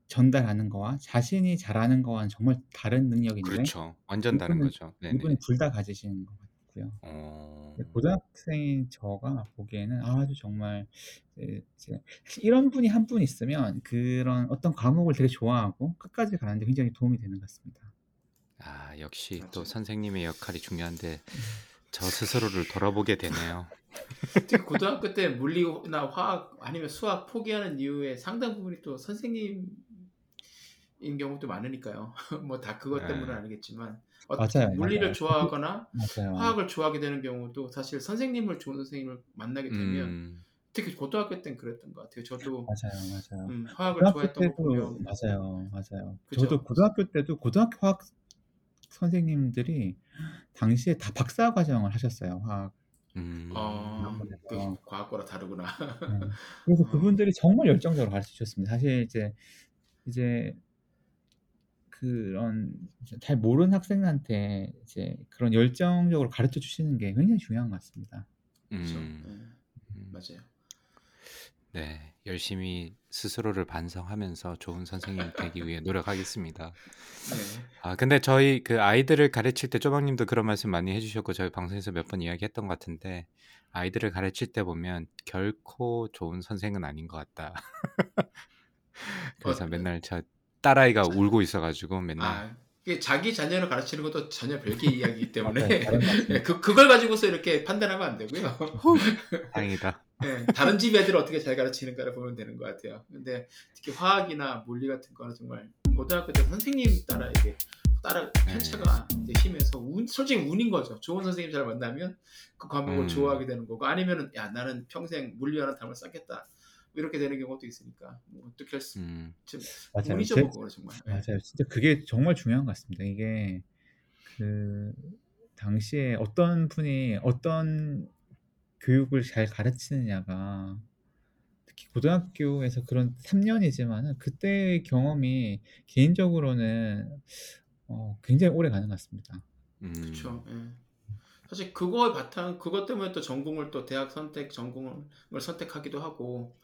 전달하는 거와 자신이 잘하는 거와는 정말 다른 능력인데 그렇죠. 완전 다른 이분은- 거죠. 네네. 이분이 둘 다 가지시는 것 같고요. 어, 고등학생인 저가 보기에는 아주 정말 이제 이런 분이 한 분 있으면 그런 어떤 과목을 되게 좋아하고 끝까지 가는데 굉장히 도움이 되는 것 같습니다. 아, 역시 또 맞아요. 선생님의 역할이 중요한데 저 스스로를 돌아보게 되네요. 특히 고등학교 때 물리나 화학 아니면 수학 포기하는 이유의 상당 부분이 또 선생님 인 경우도 많으니까요. 뭐 다 그것 때문은 네. 아니겠지만 어, 맞아요, 물리를 맞아요. 좋아하거나 맞아요. 화학을 좋아하게 되는 경우도 사실 선생님을 좋은 선생님을 만나게 되면 음, 특히 고등학교 때는 그랬던 것 같아요. 저도 맞아요, 맞아요. 음, 화학을 좋아했던 거 때도 보면 맞아요, 맞아요. 그죠? 저도 고등학교 때도 고등학교 화학 선생님들이 당시에 다 박사 과정을 하셨어요, 화학. 음, 어, 그 어. 과학과라 다르구나. 네. 그래서 어. 그분들이 정말 열정적으로 가르쳐 주셨습니다. 사실 이제 이제 그런 잘 모르는 학생한테 이제 그런 열정적으로 가르쳐 주시는 게 굉장히 중요한 것 같습니다. 그렇죠. 음, 네, 음. 맞아요. 네, 열심히 스스로를 반성하면서 좋은 선생님 되기 위해 노력하겠습니다. 네. 아, 근데 저희 그 아이들을 가르칠 때 쪼박님도 그런 말씀 많이 해주셨고 저희 방송에서 몇 번 이야기했던 것 같은데 아이들을 가르칠 때 보면 결코 좋은 선생은 아닌 것 같다. 그래서 어, 맨날 저 딸아이가 울고 있어가지고 맨날 아, 이게 자기 자녀를 가르치는 것도 전혀 별개의 이야기이기 때문에 같습니다. 네, 그, 그걸 가지고서 이렇게 판단하면 안 되고요. 다행이다. 네, 다른 집 애들 어떻게 잘 가르치는가를 보면 되는 것 같아요. 근데 특히 화학이나 물리 같은 거는 정말 고등학교 때 선생님 따라 이게 따라 네. 편차가 이제 심해서 운, 솔직히 운인 거죠. 좋은 선생님 잘 만나면 그 과목을 음. 좋아하게 되는 거고 아니면은 야 나는 평생 물리와는 담을 쌓겠다 이렇게 되는 경우도 있으니까 뭐 어떻게 할 수? 음, 좀 맞아요. 제- 뭐 그거는 정말. 네. 맞아요. 진짜 그게 정말 중요한 것 같습니다. 이게 그 당시에 어떤 분이 어떤 교육을 잘 가르치느냐가 특히 고등학교에서 그런 3년이지만은 그때의 경험이 개인적으로는 어, 굉장히 오래 가는 것 같습니다. 음, 그렇죠. 예. 사실 그거의 바탕 그것 때문에 또 전공을 또 대학 선택 전공을 선택하기도 하고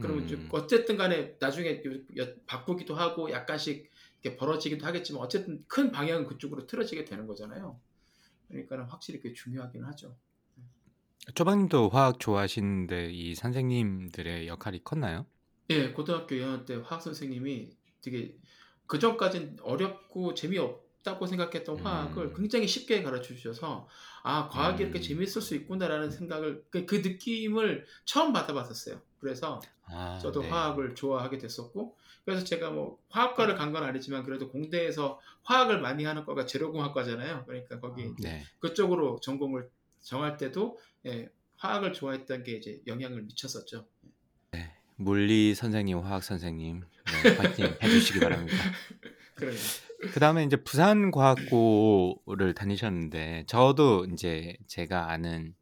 그러면 음. 어쨌든 간에 나중에 바꾸기도 하고 약간씩 이렇게 벌어지기도 하겠지만 어쨌든 큰 방향은 그쪽으로 틀어지게 되는 거잖아요. 그러니까 확실히 그게 중요하긴 하죠. 쪼박님도 화학 좋아하시는데 이 선생님들의 역할이 컸나요? 예, 고등학교 2학년 때 화학 선생님이 되게 그 전까진 어렵고 재미없다고 생각했던 화학을 음. 굉장히 쉽게 가르쳐 주셔서 아, 과학이 이렇게 음. 재밌을 수 있구나라는 생각을 그, 그 느낌을 처음 받아봤었어요. 그래서 아, 저도 네. 화학을 좋아하게 됐었고 그래서 제가 뭐 화학과를 간 건 아니지만 그래도 공대에서 화학을 많이 하는 과가 재료공학과잖아요. 그러니까 거기 이제 네. 그쪽으로 전공을 정할 때도 예, 화학을 좋아했던 게 이제 영향을 미쳤었죠. 물리 선생님, 화학 선생님, 네, 파이팅 해주시기 바랍니다. 그 다음에 이제 부산과학고를 다니셨는데, 저도 이제 제가 아는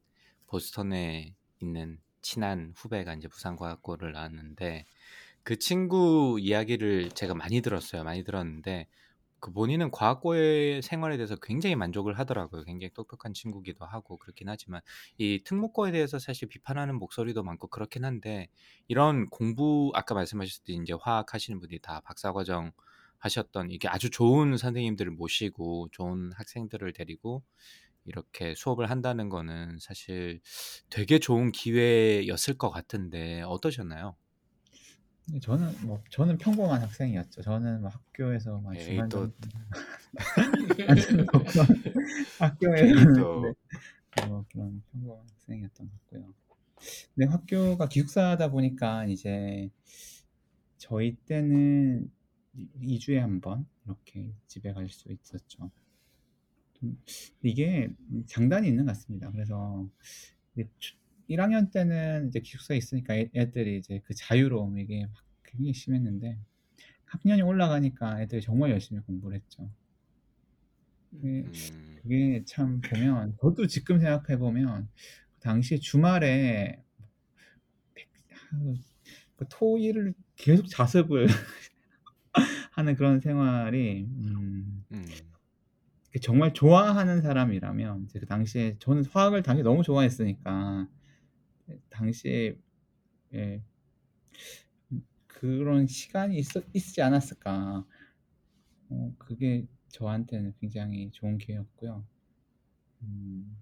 보스턴에 있는 친한 후배가 이제 부산과학고를 나왔는데, 그 친구 이야기를 제가 많이 들었어요. 많이 들었는데, 그 본인은 과학고의 생활에 대해서 굉장히 만족을 하더라고요. 굉장히 똑똑한 친구기도 하고 그렇긴 하지만 이 특목고에 대해서 사실 비판하는 목소리도 많고 그렇긴 한데 이런 공부 아까 말씀하셨듯이 이제 화학 하시는 분이 다 박사과정 하셨던 이게 아주 좋은 선생님들을 모시고 좋은 학생들을 데리고 이렇게 수업을 한다는 거는 사실 되게 좋은 기회였을 것 같은데 어떠셨나요? 근데 저는 뭐 저는 평범한 학생이었죠. 저는 뭐 학교에서 막 에이, 중간 또- 학교에서는 또- 네, 뭐 그런 평범한 학생이었던 것 같고요. 근데 학교가 기숙사다 보니까 이제 저희 때는 2주에 한 번 이렇게 집에 갈 수 있었죠. 좀 이게 장단이 있는 것 같습니다. 그래서 이제 1학년 때는 이제 기숙사에 있으니까 애- 애들이 이제 그 자유로움 이게 막 굉장히 심했는데 학년이 올라가니까 애들이 정말 열심히 공부를 했죠. 그게, 음, 그게 참 보면 저도 지금 생각해 보면 당시 주말에 백- 그 토일을 계속 자습을 하는 그런 생활이 음, 음, 정말 좋아하는 사람이라면 그 당시에 저는 화학을 당시 너무 좋아했으니까 당시에 예, 그런 시간이 있었, 있지 않았을까. 어, 그게 저한테는 굉장히 좋은 기회였고요. 음,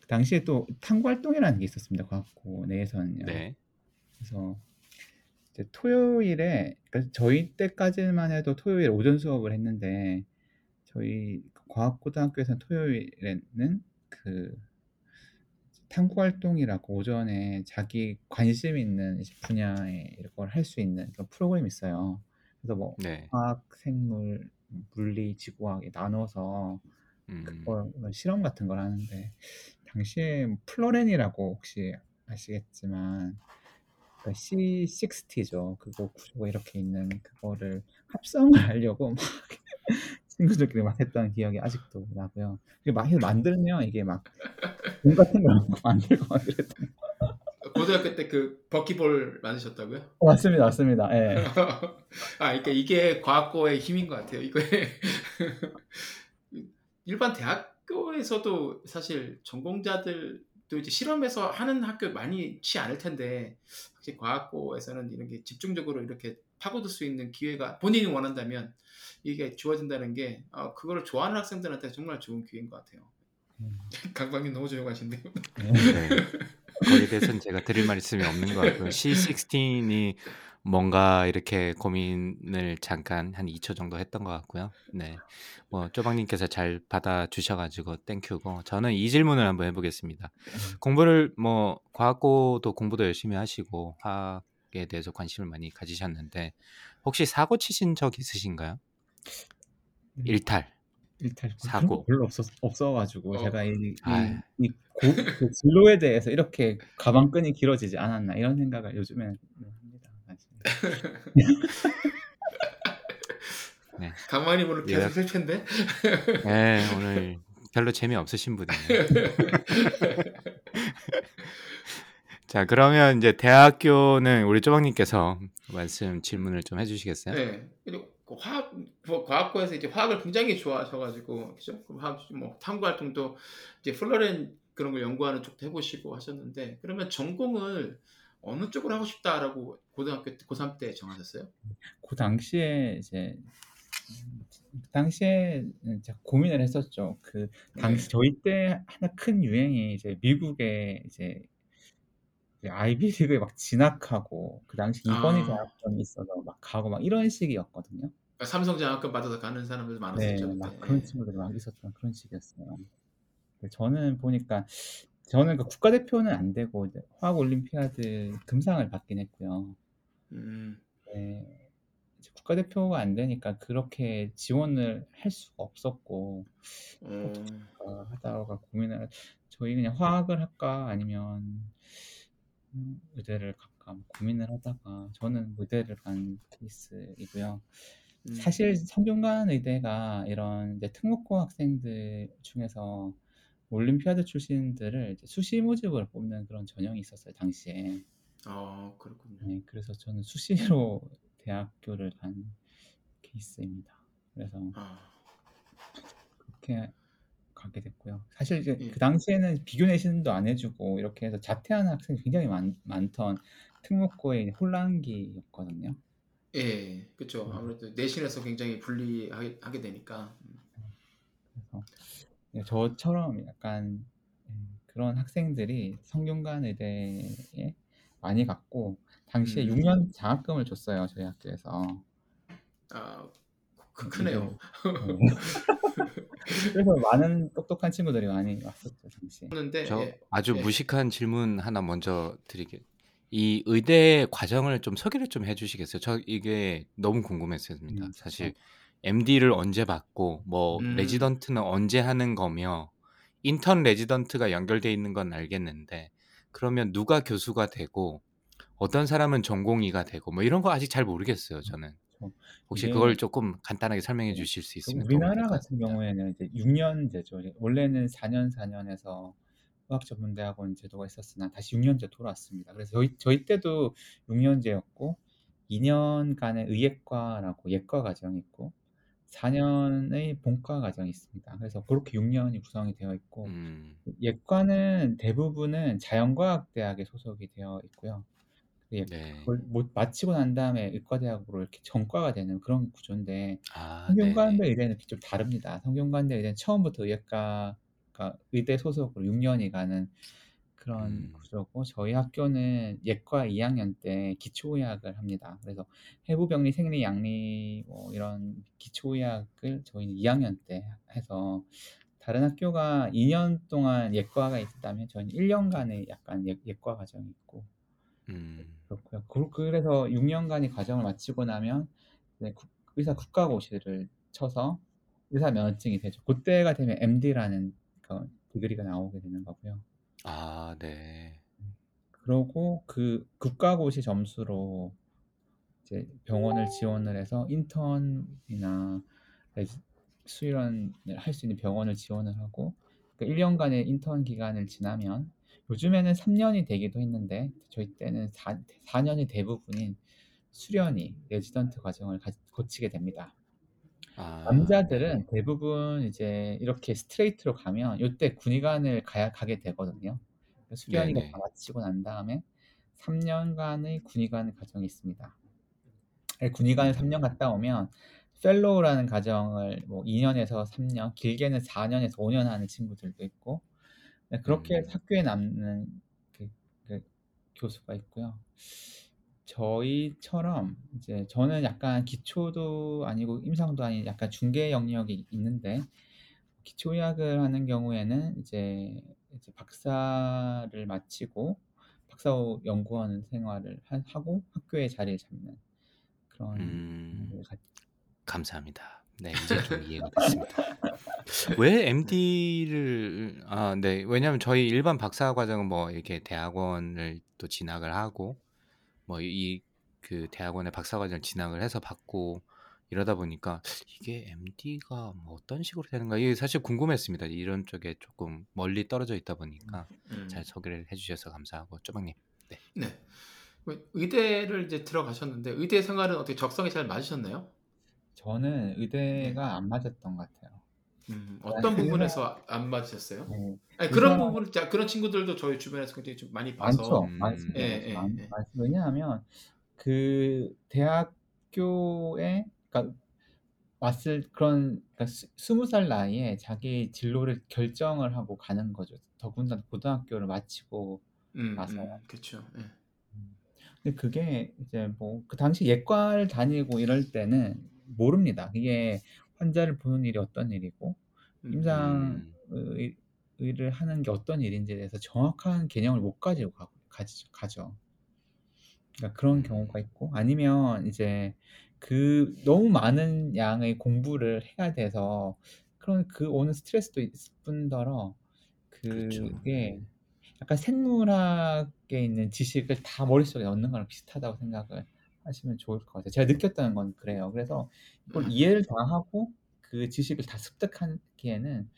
그 당시에 또 탐구 활동이라는 게 있었습니다. 과학고 내에서는요. 네. 그래서 토요일에 그러니까 저희 때까지만 해도 토요일 오전 수업을 했는데 저희 과학고등학교에서는 토요일에는 그 탐구 활동이라고 오전에 자기 관심 있는 이제 분야에 이걸 할 수 있는 그런 프로그램이 있어요. 그래서 뭐 네. 화학, 생물, 물리, 지구학에 나눠서 음, 그걸 실험 같은 걸 하는데 당시에 뭐 플로렌이라고 혹시 아시겠지만 그러니까 C60죠. 그거 구조가 이렇게 있는 그거를 합성을 하려고 막 친구들끼리 막 했던 기억이 아직도 나고요. 그게 막 해서 만들면 이게 막공 같은 걸막 만들고 막 그랬던 고등학교 때 그 버키볼 만드셨다고요? 어, 맞습니다, 맞습니다. 예. 아, 그러니까 이게 과학고의 힘인 것 같아요. 이거 일반 대학교에서도 사실 전공자들도 이제 실험에서 하는 학교 많이치 않을 텐데 확실히 과학고에서는 이런 게 집중적으로 이렇게 파고들 수 있는 기회가 본인이 원한다면 이게 주어진다는 게 어, 그거를 좋아하는 학생들한테 정말 좋은 기회인 것 같아요. 음. 강박님 너무 조용하신데요. 네. 네. 거기에 대해서는 제가 드릴 말씀이 없는 것 같고요. C16이 뭔가 이렇게 고민을 잠깐 한 2초 정도 했던 것 같고요. 네. 뭐 쪼박님께서 잘 받아주셔가지고 땡큐고 저는 이 질문을 한번 해보겠습니다. 공부를 뭐 과학고도 공부도 열심히 하시고 화학 에 대해서 관심을 많이 가지셨는데 혹시 사고 치신 적 있으신가요? 일탈. 일탈 사고. 그런 거 별로 없었 없어가지고 어. 제가 이, 아유. 이, 이 고, 그 진로에 대해서 이렇게 가방끈이 길어지지 않았나 이런 생각을 요즘에 합니다. 사실. 강만님 오늘 계속 예. 실패인데? 네, 오늘 별로 재미 없으신 분이네요. 자, 그러면 이제 대학교는 우리 쪼박님께서 말씀 질문을 좀 해주시겠어요? 네. 그리고 그 화학 뭐 과학고에서 이제 화학을 굉장히 좋아하셔가지고 그죠? 그 화학 뭐 탐구 활동도 이제 플로렌 그런 걸 연구하는 쪽도 해보시고 하셨는데 그러면 전공을 어느 쪽으로 하고 싶다라고 고등학교 때 고3 때 정하셨어요? 그 당시에 이제 그 당시에 고민을 했었죠. 그 당시 네. 저희 때 하나 큰 유행이 이제 미국의 이제 아이비리그에 막 진학하고 그 당시 이건희 아. 장학금이 있어서 막 가고 막 이런 식이었거든요. 그러니까 삼성 장학금 받아서 가는 사람들도 네. 많았었죠 막 그때. 그런 예. 친구들이 막 있었던 그런. 그 저는 보니까 저는 그 국가대표는 안 되고 화학 올림피아드 금상을 받긴 했고요. 음. 네. 국가대표가 안 되니까 그렇게 지원을 할 수가 없었고 할까 하다가 고민을 저희 그냥 화학을 할까 아니면 음 의대를 갈까 뭐 고민을 하다가 저는 의대를 간 케이스이고요. 음. 사실 성균관 의대가 이런 이제 특목고 학생들 중에서 올림피아드 출신들을 이제 수시 모집으로 뽑는 그런 전형이 있었어요 당시에. 아 그렇군요. 네. 그래서 저는 수시로 대학교를 간 케이스입니다. 그래서 아. 그렇게 가게 됐고요. 사실 이제 예. 그 당시에는 비교 내신도 안 해주고 이렇게 해서 자퇴하는 학생이 굉장히 많 많던 특목고의 혼란기였거든요. 예. 그쵸. 네. 아무래도 내신에서 굉장히 불리하게 하게 되니까. 음. 그래서 네 저처럼 약간 음 그런 학생들이 성균관 의대에 많이 갔고 당시에 음. 6년 장학금을 줬어요 저희 학교에서. 아 크음 크네요. 이게 네. 그래서 많은 똑똑한 친구들이 많이 왔었죠 당시에. 했는데 저 예. 아주 예. 무식한 질문 하나 먼저 드리게 이 의대 과정을 좀 소개를 좀 해주시겠어요? 저 이게 너무 궁금했습니다. 음 사실. MD를 언제 받고 뭐 음. 레지던트는 언제 하는 거며 인턴 레지던트가 연결돼 있는 건 알겠는데 그러면 누가 교수가 되고 어떤 사람은 전공의가 되고 뭐 이런 거 아직 잘 모르겠어요 저는. 그쵸. 혹시 이게 그걸 조금 간단하게 설명해 네. 주실 수 있으면 될 우리나라 것 같은. 경우에는 이제 6 년제죠. 이제 원래는 4 년, 4 년에서 의학전문대학원 제도가 있었으나 다시 6 년제 돌아왔습니다. 그래서 저희 저희 때도 6 년제였고 2 년간의 의예과라고 예과 과정이 있고 4 년의 본과 과정이 있습니다. 그래서 고렇게 6 년이 구성이 되어 있고 음. 예과는 대부분은 자연과학 대학에 소속이 되어 있고요. 예 네. 그걸 못 마치고 난 다음에 의과대학으로 이렇게 전과가 되는 그런 구조인데 아 성균관대 네네. 의대는 좀 다릅니다. 성균관대 의대는 처음부터 의예과가 의대 소속으로 6 년이 가는 그런 음. 구조고 저희 학교는 예과 2 학년 때 기초의학을 합니다. 그래서 해부병리, 생리, 양리 뭐 이런 기초의학을 저희는 2 학년 때 해서 다른 학교가 2년 동안 예과가 있다면 저희는 1 년간의 약간 예 예과 과정이 있고 음. 그렇고요. 그러 그래서 6 년간의 과정을 마치고 나면 네국 의사 국가고시를 쳐서 의사 면허증이 되죠. 고때가 되면 MD라는 그 디그리가 나오게 되는 거고요. 아 네. 음. 그러고 그 국가고시 점수로 이제 병원을 지원을 해서 인턴이나 레지 수련을 할 수 있는 병원을 지원을 하고 그 1 년간의 인턴 기간을 지나면 요즘에는 3 년이 되기도 했는데 저희 때는 4 4 년이 대부분인 수련이 레지던트 과정을 가 거치게 됩니다. 아 남자들은. 대부분 이제 이렇게 스트레이트로 가면 요때 군의관을 가야 가게 되거든요. 그 수련이가 다. 마치고 난 다음에 3 년간의 군의관 과정이 있습니다. 예 군의관을 3년 음. 갔다 오면 펠로우라는 과정을 뭐 2 년에서 3년 길게는 4 년에서 5년 하는 친구들도 있고 네 그렇게 해서 음. 학교에 남는 그 그 교수가 있고요. 저희처럼 이제 저는 약간 기초도 아니고 임상도 아닌 약간 중개 영역이 있는데 기초의학을 하는 경우에는 이제 이제 박사를 마치고 박사 후 연구원 생활을 하 하고 학교에 자리를 잡는 그런 음. 경우를 갖 감사합니다. 네 이제 좀 이해가 됐습니다. 왜 MD를 아 네 왜냐하면 저희 일반 박사 과정은 뭐 이렇게 대학원을 또 진학을 하고 뭐 이 그 대학원에 박사 과정을 진학을 해서 받고 이러다 보니까 이게 MD가 뭐 어떤 식으로 되는가 이게 사실 궁금했습니다. 이런 쪽에 쪼끔 멀리 떨어져 있다 보니까 잘 음. 소개를 해 주셔서 감사하고 쪼박님. 네. 네. 그 의대를 이제 들어가셨는데 의대 생활은 어떻게 적성에 잘 맞으셨나요? 저는 네. 의대가 안 맞았던 것 같아요. 음 그러니까 어떤 부분에서 안 맞으셨어요? 네. 아니 그런 부분 자 그런 친구들도 저희 주변에서 굉장히 좀 많이 많죠. 봐서 음. 많습니다. 많 예예예. 많 왜냐하면 그 대학교에 그러니까 왔을 그런 그러니까 스20살 나이에 자기 진로를 결정을 하고 가는 거죠. 더군다나 고등학교를 마치고 음, 나서. 음, 그렇죠. 예. 근데 그게 이제 뭐 그 당시 예과를 다니고 이럴 때는 모릅니다. 이게 환자를 보는 일이 어떤 일이고 음, 임상 음. 의, 의를 하는 게 어떤 일인지에 대해서 정확한 개념을 못 가지고 가, 가지, 가죠. 그러니까 그런 음. 경우가 있고 아니면 이제 그 너무 많은 양의 공부를 해야 돼서 그런 그 오는 스트레스도 있을 뿐더러 그렇죠. 그게 약간 생물학에 있는 지식을 다 머릿속에 넣는 거랑 비슷하다고 생각을 하시면 좋을 것 같아요. 제가 느꼈던 건 그래요. 그래서 이걸 아. 이해를 다 하고 그 지식을 다 습득하기에는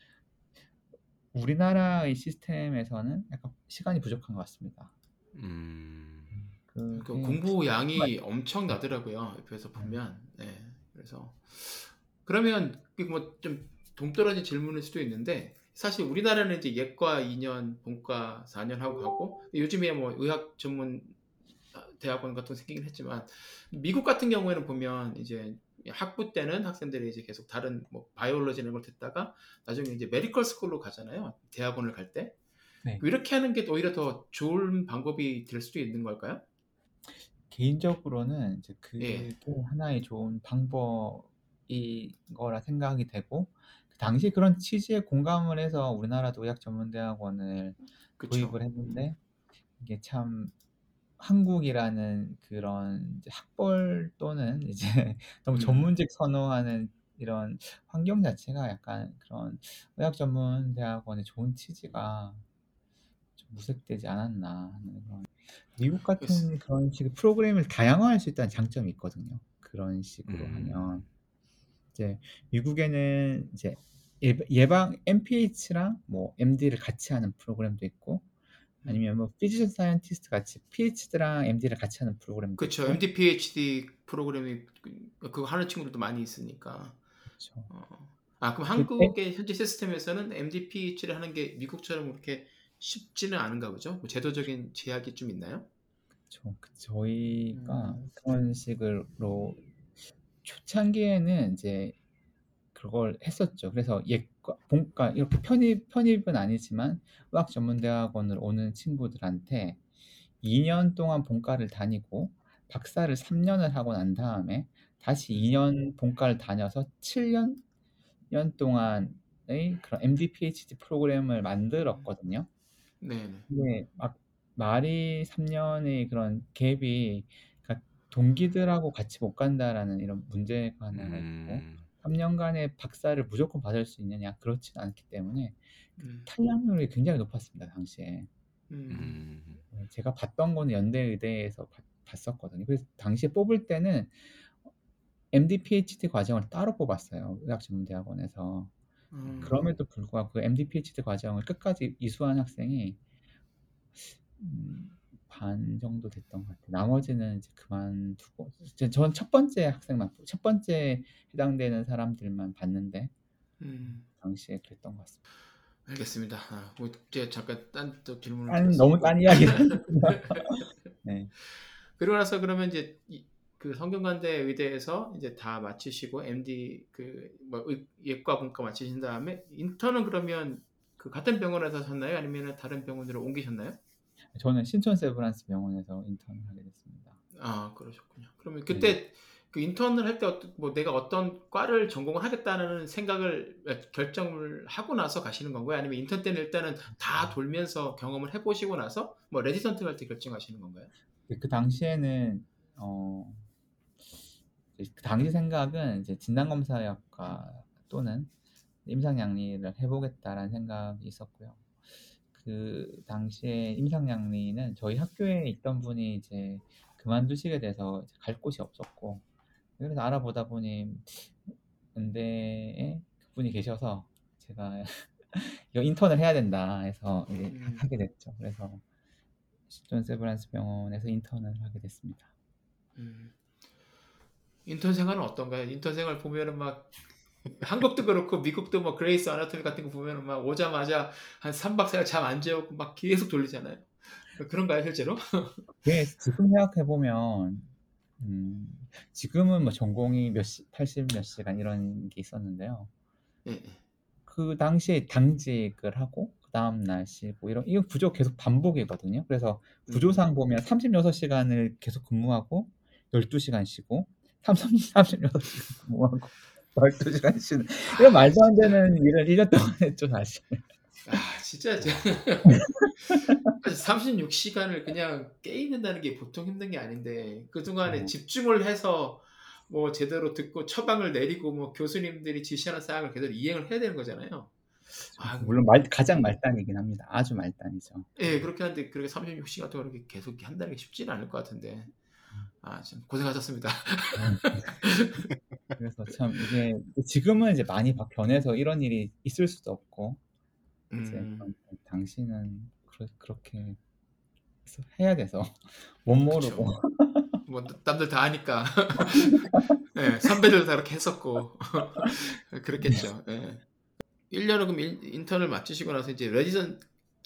우리나라의 시스템에서는 약간 시간이 부족한 것 같습니다. 음. 그게 그 공부 양이 엄청 나더라고요. 옆에서 보면. 네. 그래서 그러면 뭐 좀 동떨어진 질문일 수도 있는데 사실 우리나라는 이제 예과 2년, 본과 4년 하고 가고 요즘에 뭐 의학 전문 대학원 같은 거 생기긴 했지만 미국 같은 경우에는 보면 이제 학부 때는 학생들이 이제 계속 다른 뭐 biology 이런 걸 듣다가 나중에 이제 medical school로 가잖아요. 대학원을 갈 때. 네. 이렇게 하는 게 오히려 더 좋은 방법이 될 수도 있는 걸까요? 개인적으로는 이제 예. 그게 하나의 좋은 방법인 거라 생각이 되고 그 당시 그런 취지에 공감을 해서 우리나라도 의학 전문 대학원을 그쵸. 도입을 했는데 이게 참 한국이라는 그런 이제 학벌 또는 이제 너무 음. 전문직 선호하는 이런 환경 자체가 약간 그런 의학 전문 대학원의 좋은 취지가 좀 무색되지 않았나 하는 그런 미국 같은 그런 식의 프로그램을 다양화할 수 있다는 장점이 있거든요. 그런 식으로 음. 하면 이제 미국에는 이제 예- 예방 MPH랑 뭐 MD를 같이 하는 프로그램도 있고 아니면 뭐 physician scientist 같이 PhD랑 MD를 같이 하는 프로그램도 그렇죠. MD, PhD 프로그램이 그- 그거 하는 친구들도 많이 있으니까. 그렇죠. 어. 아 그럼 그 한국의 현재 시스템에서는 MD, PhD를 하는 게 미국처럼 그렇게 쉽지는 않은가 보죠? 뭐 제도적인 제약이 좀 있나요? 그렇죠. 그 저희가 음. 그런 식으로 초창기에는 이제 그걸 했었죠. 그래서 예과, 본과 이렇게 편입 편입은 아니지만 의학 전문 대학원을 오는 친구들한테 2년 동안 본과를 다니고 박사를 3년을 하고 난 다음에 다시 2년 본과를 다녀서 7년 년 동안의 그런 MD, PhD 프로그램을 만들었거든요. 네네. 근데 막 말이 3년의 그런 갭이 그러니까 동기들하고 같이 못 간다라는 이런 문제가 하나가 있고 음. 3년간의 박사를 무조건 받을 수 있느냐 그렇진 않기 때문에 음. 탈락률이 굉장히 높았습니다 당시에 음. 음. 네, 제가 봤던 거는 연대의대에서 봤- 봤었거든요 그래서 당시에 뽑을 때는 MD, PhD 과정을 따로 뽑았어요 의학전문대학원에서 음. 그럼에도 불구하고 그 MD, PhD 과정을 끝까지 이수한 학생이 음, 반 정도 됐던 것 같아요. 나머지는 이제 그만두고 전 첫 번째 학생만 첫 번째 해당되는 사람들만 봤는데 음. 당시에 그랬던 것 같습니다. 알겠습니다. 아, 뭐 제가 잠깐 딴또 질문을 딴. 너무 딴 이야기를 네. 그러고 나서 그러면 이제 이- 그 성균관대 의대에서 이제 다 마치시고 MD 그뭐 예과 본과 마치신 다음에 인턴은 그러면 그 같은 병원에서 하셨나요? 아니면 다른 병원으로 옮기셨나요? 저는 신촌 세브란스 병원에서 인턴을 하게 됐습니다. 아 그러셨군요. 그러면 그때 그 인턴을 할 때 뭐 내가 어떤 과를 전공을 하겠다는 생각을 결정을 하고 나서 가시는 건가요? 아니면 인턴 때는 일단은 다 돌면서 경험을 해보시고 나서 뭐 레지던트 갈때 결정하시는 건가요? 그 당시에는 어, 그 당시 생각은 이제 진단검사학과 또는 임상양리를 해보겠다라는 생각이 있었고요. 그 당시에 임상양리는 저희 학교에 있던 분이 이제 그만두시게 돼서 이제 갈 곳이 없었고 그래서 알아보다 보니 은대에 그분이 계셔서 제가 이거 인턴을 해야 된다 해서 이제 음. 하게 됐죠. 그래서 존 세브란스 병원에서 인턴을 하게 됐습니다. 음. 인턴 생활은 어떤가요? 인턴 생활 보면은 막 한국도 그렇고 미국도 뭐 Grey's Anatomy 같은 거 보면은 막 오자마자 한 3박 4일 잠 안 재우고 막 계속 돌리잖아요. 그런가요, 실제로? 네, 지금 생각해 보면 음, 지금은 뭐 전공의 몇 시, 80몇 시간 이런 게 있었는데요. 예. 예. 그 당시에 당직을 하고 그 다음 날 쉬고 이런 이거 구조 계속 반복이거든요. 그래서 음. 구조상 보면 36시간을 계속 근무하고 12시간 쉬고 36시간 근무하고 12시간 쉬는 이런 말도 안 되는 일을 1년 동안 했죠 사실. 아 진짜 저 36시간을 그냥 깨 있는다는 게 보통 힘든 게 아닌데 그동안에 어. 집중을 해서 뭐 제대로 듣고 처방을 내리고 뭐 교수님들이 지시하는 사항을 그대로 이행을 해야 되는 거잖아요. 아, 물론 말, 가장 말단이긴 합니다. 아주 말단이죠. 예, 그렇게 하는데 그렇게 36시간 동안 이렇게 계속 한다는 게 쉽지는 않을 것 같은데. 아, 참 고생하셨습니다. 그래서 참 이게 지금은 이제 많이 바- 변해서 이런 일이 있을 수도 없고 이제 음, 당신은 그러, 그렇게 해야 돼서 못 모르고 뭐 남들 다 하니까. 예, 선배들 다 그렇게 했었고. 그랬겠죠. 예. 1년을 그럼 인- 인턴을 마치시고 나서 이제 레지던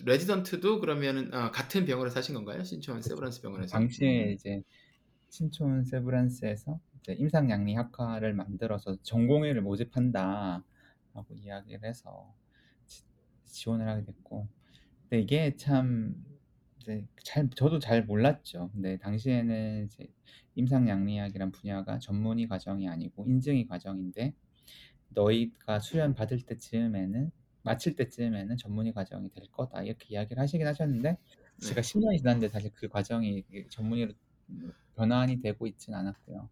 레지던트도 그러면은 아, 같은 병원에서 하신 건가요? 신촌 세브란스 병원에서. 당시에 이제 신촌 세브란스에서 이제 임상양리학과를 만들어서 전공의를 모집한다라고 이야기를 해서 지, 지원을 하게 됐고 근데 이게 참 이제 잘 저도 잘 몰랐죠. 근데 당시에는 이제 임상양리학이란 분야가 전문의 과정이 아니고 인증의 과정인데 너희가 수련 받을 때쯤에는 마칠 때쯤에는 전문의 과정이 될 거다 이렇게 이야기를 하시긴 하셨는데 제가 네. 10년이 지났는데 사실 그 과정이 전문의로 변환이 되고 있진 않았고요.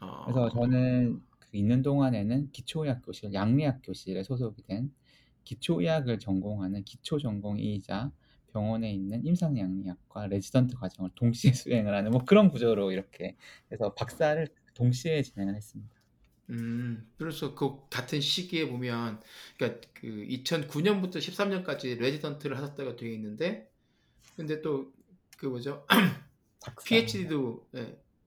어, 그래서 저는 그 있는 동안에는 기초의학 교실, 양리학 교실에 소속이 된 기초의학을 전공하는 기초 전공의이자 병원에 있는 임상약리학과 레지던트 과정을 동시에 수행을 하는 뭐 그런 구조로 이렇게 해서 박사를 동시에 진행을 했습니다. 음, 그래서 그 같은 시기에 보면, 그러니까 그 2009년부터 13년까지 레지던트를 하셨다가 되어 있는데, 근데 또 그 뭐죠? 박사. PhD도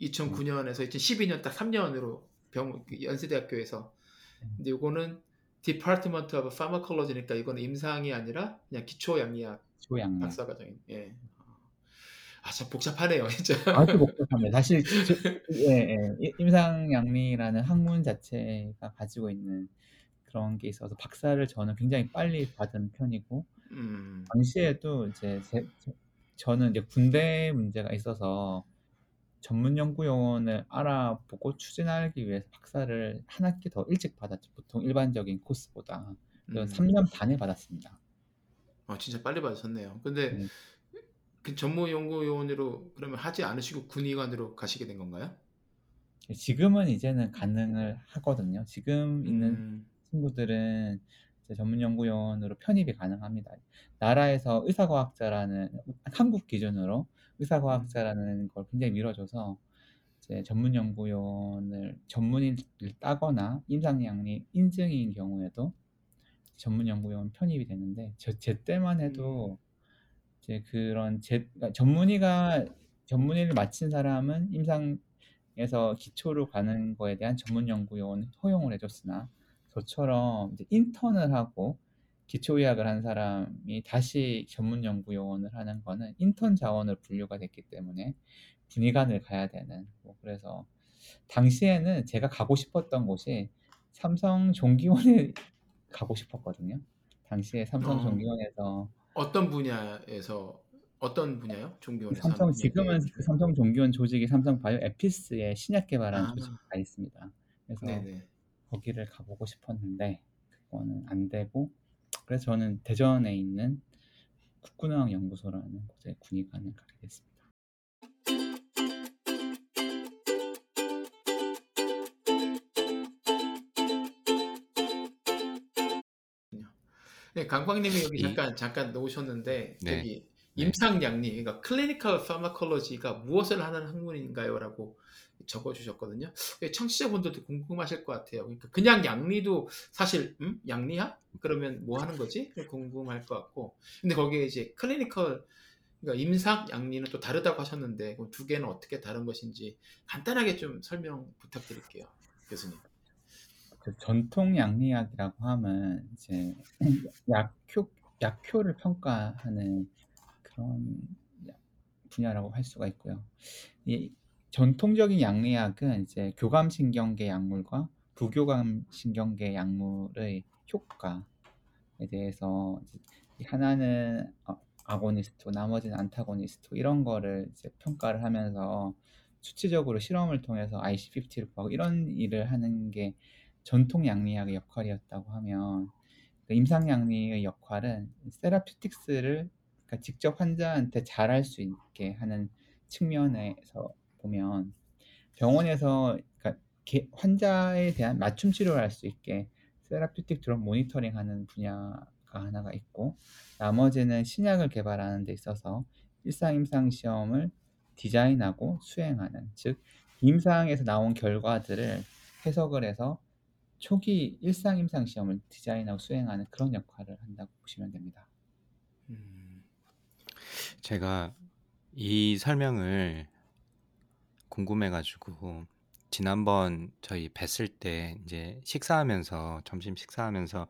2009년에서 2012년 딱 3년으로 병그 연세대학교에서. 근데 이거는 Department of Pharmacology니까 이거는 임상이 아니라 그냥 기초 양리학 기초양리학. 박사 과정인. 예. 아, 참 복잡하네요, 진짜. 아주 복잡합니다. 사실 저, 예, 예. 임상양리라는 학문 자체가 가지고 있는 그런 게 있어서 박사를 저는 굉장히 빨리 받은 편이고 음, 당시에도 이제 제, 저- 저는 이제 군대 문제가 있어서 전문 연구 요원을 알아보고 추진하기 위해서 박사를 한 학기 더 일찍 받았죠. 보통 일반적인 코스보다. 음. 3년 반에 받았습니다. 아, 진짜 빨리 받으셨네요. 근데 네. 그 전문 연구 요원으로 그러면 하지 않으시고 군의관으로 가시게 된 건가요? 지금은 이제는 가능을 하거든요. 지금 있는 음, 친구들은 전문 연구원으로 편입이 가능합니다. 나라에서 의사과학자라는 한국 기준으로 의사과학자라는 걸 굉장히 밀어줘서 이제 전문 연구원을 전문의를 따거나 임상양리 인증인 경우에도 전문 연구원 편입이 되는데 저, 제 때만 해도 이제 그런 제 그러니까 전문의가 전문의를 마친 사람은 임상에서 기초로 가는 거에 대한 전문 연구요원 허용을 해줬으나 저처럼 인턴을 하고 기초의학을 한 사람이 다시 전문 연구 요원을 하는 거는 인턴 자원으로 분류가 됐기 때문에 군의관을 가야 되는 뭐 그래서 당시에는 제가 가고 싶었던 곳이 삼성 종기원에 가고 싶었거든요. 당시에 삼성 어. 종기원에서 어 떤 분야에서 어떤 분야요? 종교원에서 삼성 지금은 삼성 종기원 조직이 삼성 바이오 에피스에 신약 개발한 아. 조직이 다 있습니다. 그래서 네네. 거기를 가보고 싶었는데 그거는 안 되고 그래서 저는 대전에 있는 국군의학 연구소라는 곳에 군의관을 가게 됐습니다. 네, 강광님이 여기 이- 잠깐 잠깐 놓으셨는데 네. 저기 네. 임상양리, 그러니까 클리니컬 파마콜로지가 무엇을 하는 학문인가요?라고 적어주셨거든요. 예, 청취자분들도 궁금하실 것 같아요. 그러니까 그냥 양리도 사실 음? 양리학? 그러면 뭐 하는 거지? 궁금할 것 같고, 근데 거기에 이제 클리니컬 그러니까 임상 양리는 또 다르다고 하셨는데 두 개는 어떻게 다른 것인지 간단하게 좀 설명 부탁드릴게요, 교수님. 그 전통 양리학이라고 하면 이제 약효 약효를 평가하는 그런 분야라고 할 수가 있고요. 이 전통적인 양리학은 이제 교감신경계 약물과 부교감신경계 약물의 효과에 대해서 하나는 어, 아고니스트, 나머지는 안타고니스트 이런 거를 이제 평가를 하면서 수치적으로 실험을 통해서 IC50를 구하고 이런 일을 하는 게 전통 양리학의 역할이었다고 하면 그 임상 양리의 역할은 세라피틱스를 그러니까 직접 환자한테 잘할 수 있게 하는 측면에서 보면 병원에서 그러니까 개- 환자에 대한 맞춤 치료를 할 수 있게 세라피틱 드럭 모니터링하는 분야가 하나가 있고 나머지는 신약을 개발하는 데 있어서 일상 임상 시험을 디자인하고 수행하는 즉 임상에서 나온 결과들을 해석을 해서 초기 일상 임상 시험을 디자인하고 수행하는 그런 역할을 한다고 보시면 됩니다. 음, 제가 이 설명을 궁금해가지고 지난번 저희 뵀을 때 이제 식사하면서 점심 식사하면서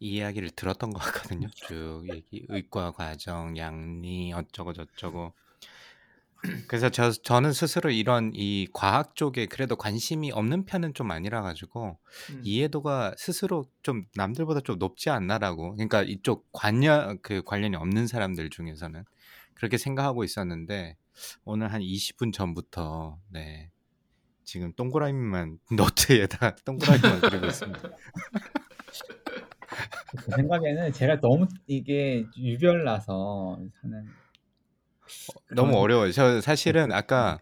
이 이야기를 들었던 것 같거든요. 쭉 얘기 의과 과정, 양리 어쩌고 저쩌고. 그래서 저 저는 스스로 이런 이 과학 쪽에 그래도 관심이 없는 편은 좀 아니라 가지고 음. 이해도가 스스로 좀 남들보다 좀 높지 않나라고. 그러니까 이쪽 관련 그 관련이 없는 사람들 중에서는 그렇게 생각하고 있었는데 오늘 한 20분 전부터 네. 지금 동그라미만 노트에다 동그라미만 그리고 있습니다. 제 생각에는 제가 너무 이게 유별나서 하는 너무 그런 어려워요. 저 사실은 아까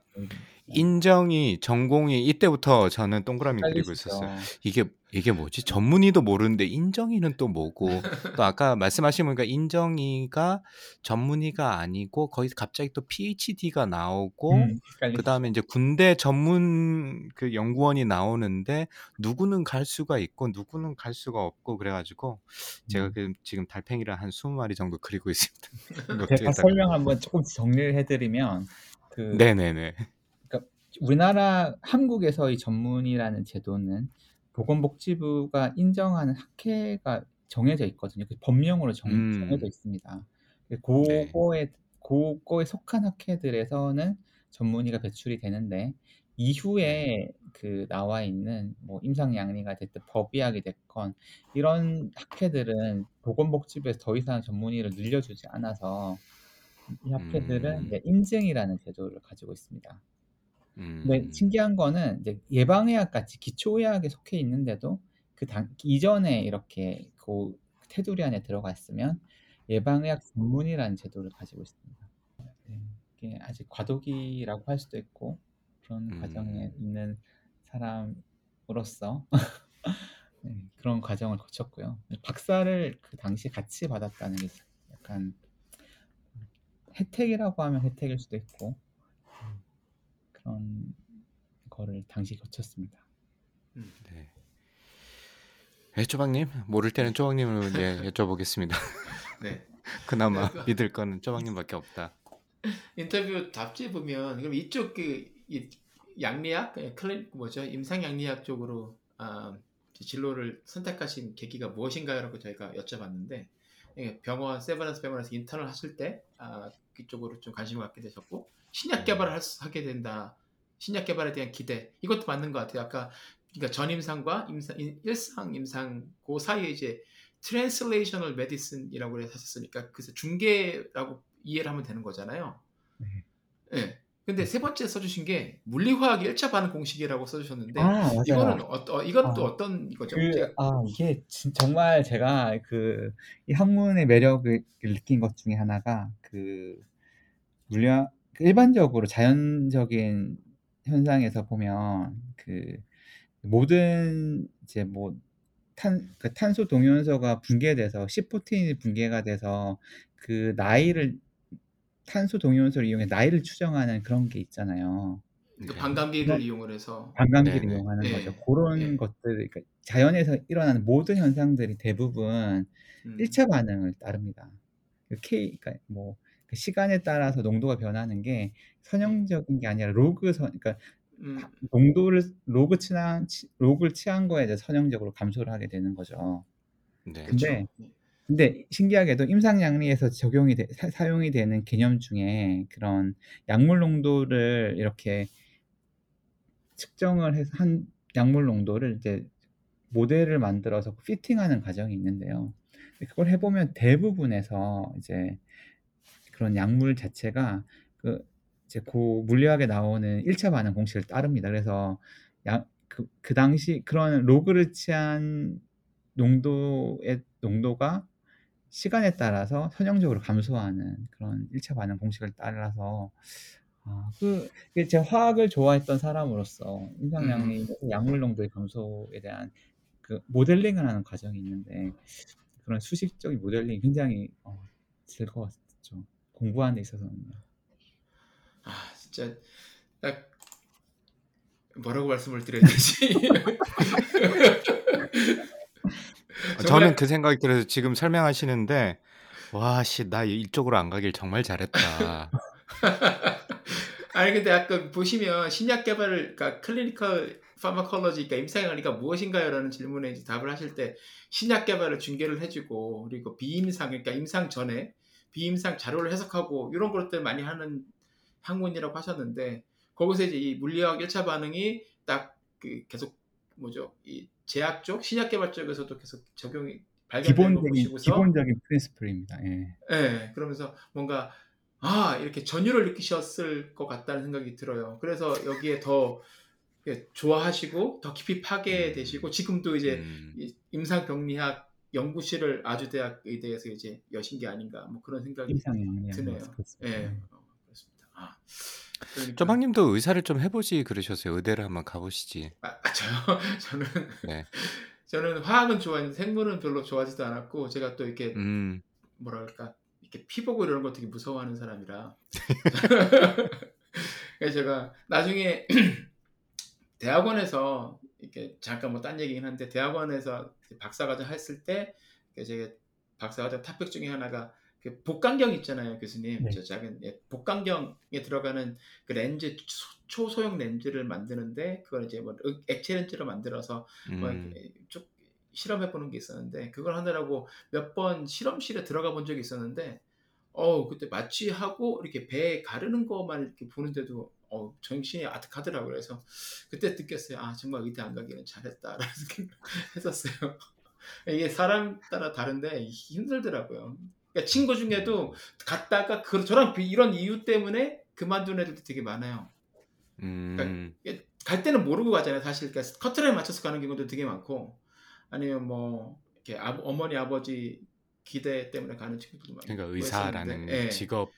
인정이 전공이 이때부터 저는 동그라미 그리고 있었어요. 이게 이게 뭐지? 전문의도 모르는데 인정이는 또 뭐고? 또 아까 말씀하신 보니까 인정이가 전문의가 아니고 거기서 갑자기 또 PhD가 나오고 음? 그다음에 이제 군대 전문 그 연구원이 나오는데 누구는 갈 수가 있고 누구는 갈 수가 없고 그래가지고 제가 음. 그 지금 달팽이를 한 20마리 정도 그리고 있습니다. 제가. 설명 한번 조금 정리를 해드리면 그 네네네. 우리나라 한국에서의 전문의라는 제도는 보건복지부가 인정하는 학회가 정해져 있거든요. 그 법령으로 정, 음. 정해져 있습니다. 네. 그거에 그거에 속한 학회들에서는 전문의가 배출이 되는데 이후에 그 나와 있는 뭐 임상양리가 됐든 법의학이 됐건 이런 학회들은 보건복지부에서 더 이상 전문의를 늘려주지 않아서 이 학회들은 음. 인증이라는 제도를 가지고 있습니다. 근데 음. 신기한 거는 이제 예방의학 같이 기초의학에 속해 있는데도 그 당, 이전에 이렇게 그 테두리 안에 들어가 있으면 예방의학 전문이라는 제도를 가지고 있습니다. 네, 이게 아직 과도기라고 할 수도 있고 그런 음. 과정에 있는 사람으로서 네, 그런 과정을 거쳤고요. 박사를 그 당시 같이 받았다는 게 약간 혜택이라고 하면 혜택일 수도 있고 음, 거를 당시 거쳤습니다. 네. 네, 쪼박님 모를 때는 쪼박님을 예, 여쭤보겠습니다. 네. 그나마 그- 믿을 거는 쪼박님밖에 없다. 인터뷰 답지에 보면 그럼 이쪽 그 이, 양리학, 예, 클리 뭐죠 임상 양리학 쪽으로 아, 진로를 선택하신 계기가 무엇인가요라고 저희가 여쭤봤는데 예, 병원 세브란스 병원에서 인턴을 하실 때 아, 그쪽으로 좀 관심을 갖게 되셨고 신약 개발을 할 수- 하게 된다. 신약 개발에 대한 기대 이것도 맞는 것 같아요. 아까 그러니까 전임상과 임상, 인- 일상 임상 그 사이에 이제 translational medicine이라고 해서 하셨으니까 그래서 중개라고 이해를 하면 되는 거잖아요. 네. 예. 근데 세 번째 써주신 게 물리화학 1차 반응 공식이라고 써주셨는데 아. 이거는 어, 어, 이건 또 아, 어떤 이거죠? 그, 아, 이게 진- 정말 제가 그, 이 학문의 매력을 느낀 것 중에 하나가 그, 물리학, 그 일반적으로 자연적인 현상에서 보면 그, 모든 이제 뭐, 탄, 그 탄소 동위원소가 붕괴돼서 시포틴이 붕괴가 돼서 그 나이를, 탄소 동위원소를 이용해 나이를 추정하는 그런 게 있잖아요. 그 네. 반감기를 그런- 이용을 해서 반감기를 네네. 이용하는 예, 거죠. 그런 예. 것들, 그러니까 자연에서 일어나는 모든 현상들이 대부분 음, 1차 반응을 따릅니다. 그 K, 그러니까 뭐, 그 시간에 따라서 농도가 변하는 게 선형적인 게 아니라 로그 선, 그러니까 음, 농도를 로그 취한, 치- 로그를 취한 거에 대해 선형적으로 감소를 하게 되는 거죠. 네. 근데 그렇죠. 근데 신기하게도 임상약리에서 적용이 돼- 사, 사용이 되는 개념 중에 그런 약물 농도를 이렇게 측정을 해서 한 약물 농도를 이제 모델을 만들어서 fitting하는 과정이 있는데요. 그걸 해보면 대부분에서 이제 그런 약물 자체가 그 이제 고 물리학에 나오는 1차 반응 공식을 따릅니다. 그래서 약 그, 그 당시 그런 로그르치안 농도의 농도가 시간에 따라서 선형적으로 감소하는 그런 1차 반응 공식을 따라서 아, 그 제가 화학을 좋아했던 사람으로서 임상량이 약물 농도의 감소에 대한 그 모델링을 하는 과정이 있는데 그런 수식적인 모델링이 굉장히 어, 즐거웠죠. 공부하는 데 있어서는요. 아 진짜 딱 뭐라고 말씀을 드려야 되지? 어, 정말- 저는 그 생각이 들어서 지금 설명하시는데 와씨 나 이쪽으로 안 가길 정말 잘했다. 아니 근데 아까 보시면 신약 개발을 그러니까 클리니컬 파마콜로지 그러니까 임상학이니까 무엇인가요라는 질문에 이제 답을 하실 때 신약 개발을 중계를 해주고 그리고 비임상 그러니까 임상 전에 비임상 자료를 해석하고 이런 것들 많이 하는 학문이라고 하셨는데 거기서 이제 이 물리학 1차 반응이 딱 그 계속 뭐죠 이 제약 쪽 신약 개발 쪽에서도 계속 적용이 발견되는 거 기본적인 프린스플입니다. 예. 예, 그러면서 뭔가 아 이렇게 전율을 느끼셨을 것 같다는 생각이 들어요. 그래서 여기에 더 이렇게 좋아하시고 더 깊이 파괴되시고 지금도 이제 음, 이 임상병리학 연구실을 아주대학에 대해서 이제 여신 게 아닌가 뭐 그런 생각이 양리학 드네요. 예, 예. 어, 그렇습니다. 아, 그러니까- 쪼박님도 의사를 좀 해보지 그러셨어요. 의대를 한번 가보시지. 아, 아, 저요? 저는 네. 저는 화학은 좋아했는데 생물은 별로 좋아하지도 않았고 제가 또 이렇게 음, 뭐랄까 이렇게 피 보고 이런 거 되게 무서워하는 사람이라 그래서 제가 나중에 대학원에서 이렇게 잠깐 뭐 딴 얘기긴 한데 대학원에서 박사과정 했을 때 제가 박사과정 탑픽 중에 하나가 그 복강경 있잖아요 교수님 네. 저 작은 예, 복강경에 들어가는 그 렌즈 초- 초소형 렌즈를 만드는데 그걸 이제 뭐 액- 액체 렌즈로 만들어서 뭐 음, 쭉 실험해 보는 게 있었는데 그걸 하느라고 몇 번 실험실에 들어가 본 적이 있었는데 어 그때 마취하고 이렇게 배 가르는 것만 이렇게 보는데도 어 정신이 아득하더라고요. 그래서 그때 느꼈어요. 아 정말 의대 안 가기는 잘했다라는 생각 했었어요. 이게 사람 따라 다른데 힘들더라고요. 그러니까 친구 중에도 갔다가 그 저랑 비- 이런 이유 때문에 그만둔 애들도 되게 많아요. 음, 갈 때는 모르고 가잖아요. 사실 그러니까 커트라인 맞춰서 가는 경우도 되게 많고 아니면 뭐 이렇게 아, 어머니 아버지 기대 때문에 가는 친구들도 많고 그러니까 의사라는 예. 직업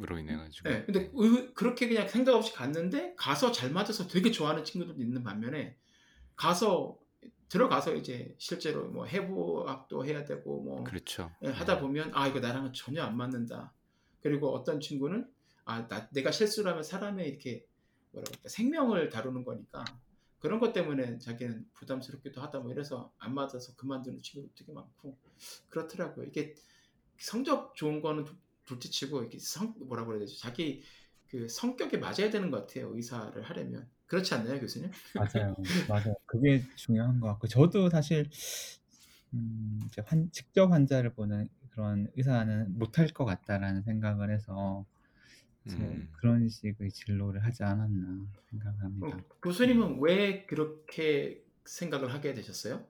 으로 인해 가지고. 예, 근데 의- 그렇게 그냥 생각 없이 갔는데 가서 잘 맞아서 되게 좋아하는 친구들도 있는 반면에 가서 들어가서 이제 실제로 뭐 해부학도 해야 되고 뭐 그렇죠. 예, 하다 보면 아 이거 나랑은 전혀 안 맞는다. 그리고 어떤 친구는 아 나, 내가 실수를 하면 사람의 이렇게 뭐라 그럴까 생명을 다루는 거니까 그런 것 때문에 자기는 부담스럽기도 하다 뭐 이래서 안 맞아서 그만두는 친구도 되게 많고 그렇더라고요. 이게 성적 좋은 거는 둘- 둘째치고 이게 성 뭐라 그래야 되죠? 자기 그 성격에 맞아야 되는 것 같아요. 의사를 하려면 그렇지 않나요, 교수님? 맞아요. 맞아요. 그게 중요한 것 같고 저도 사실 음, 이제 환, 직접 환자를 보는 그런 의사는 못할 것 같다라는 생각을 해서 음. 그런 식의 진로를 하지 않았나 생각합니다. 어, 교수님은 왜 그렇게 생각을 하게 되셨어요?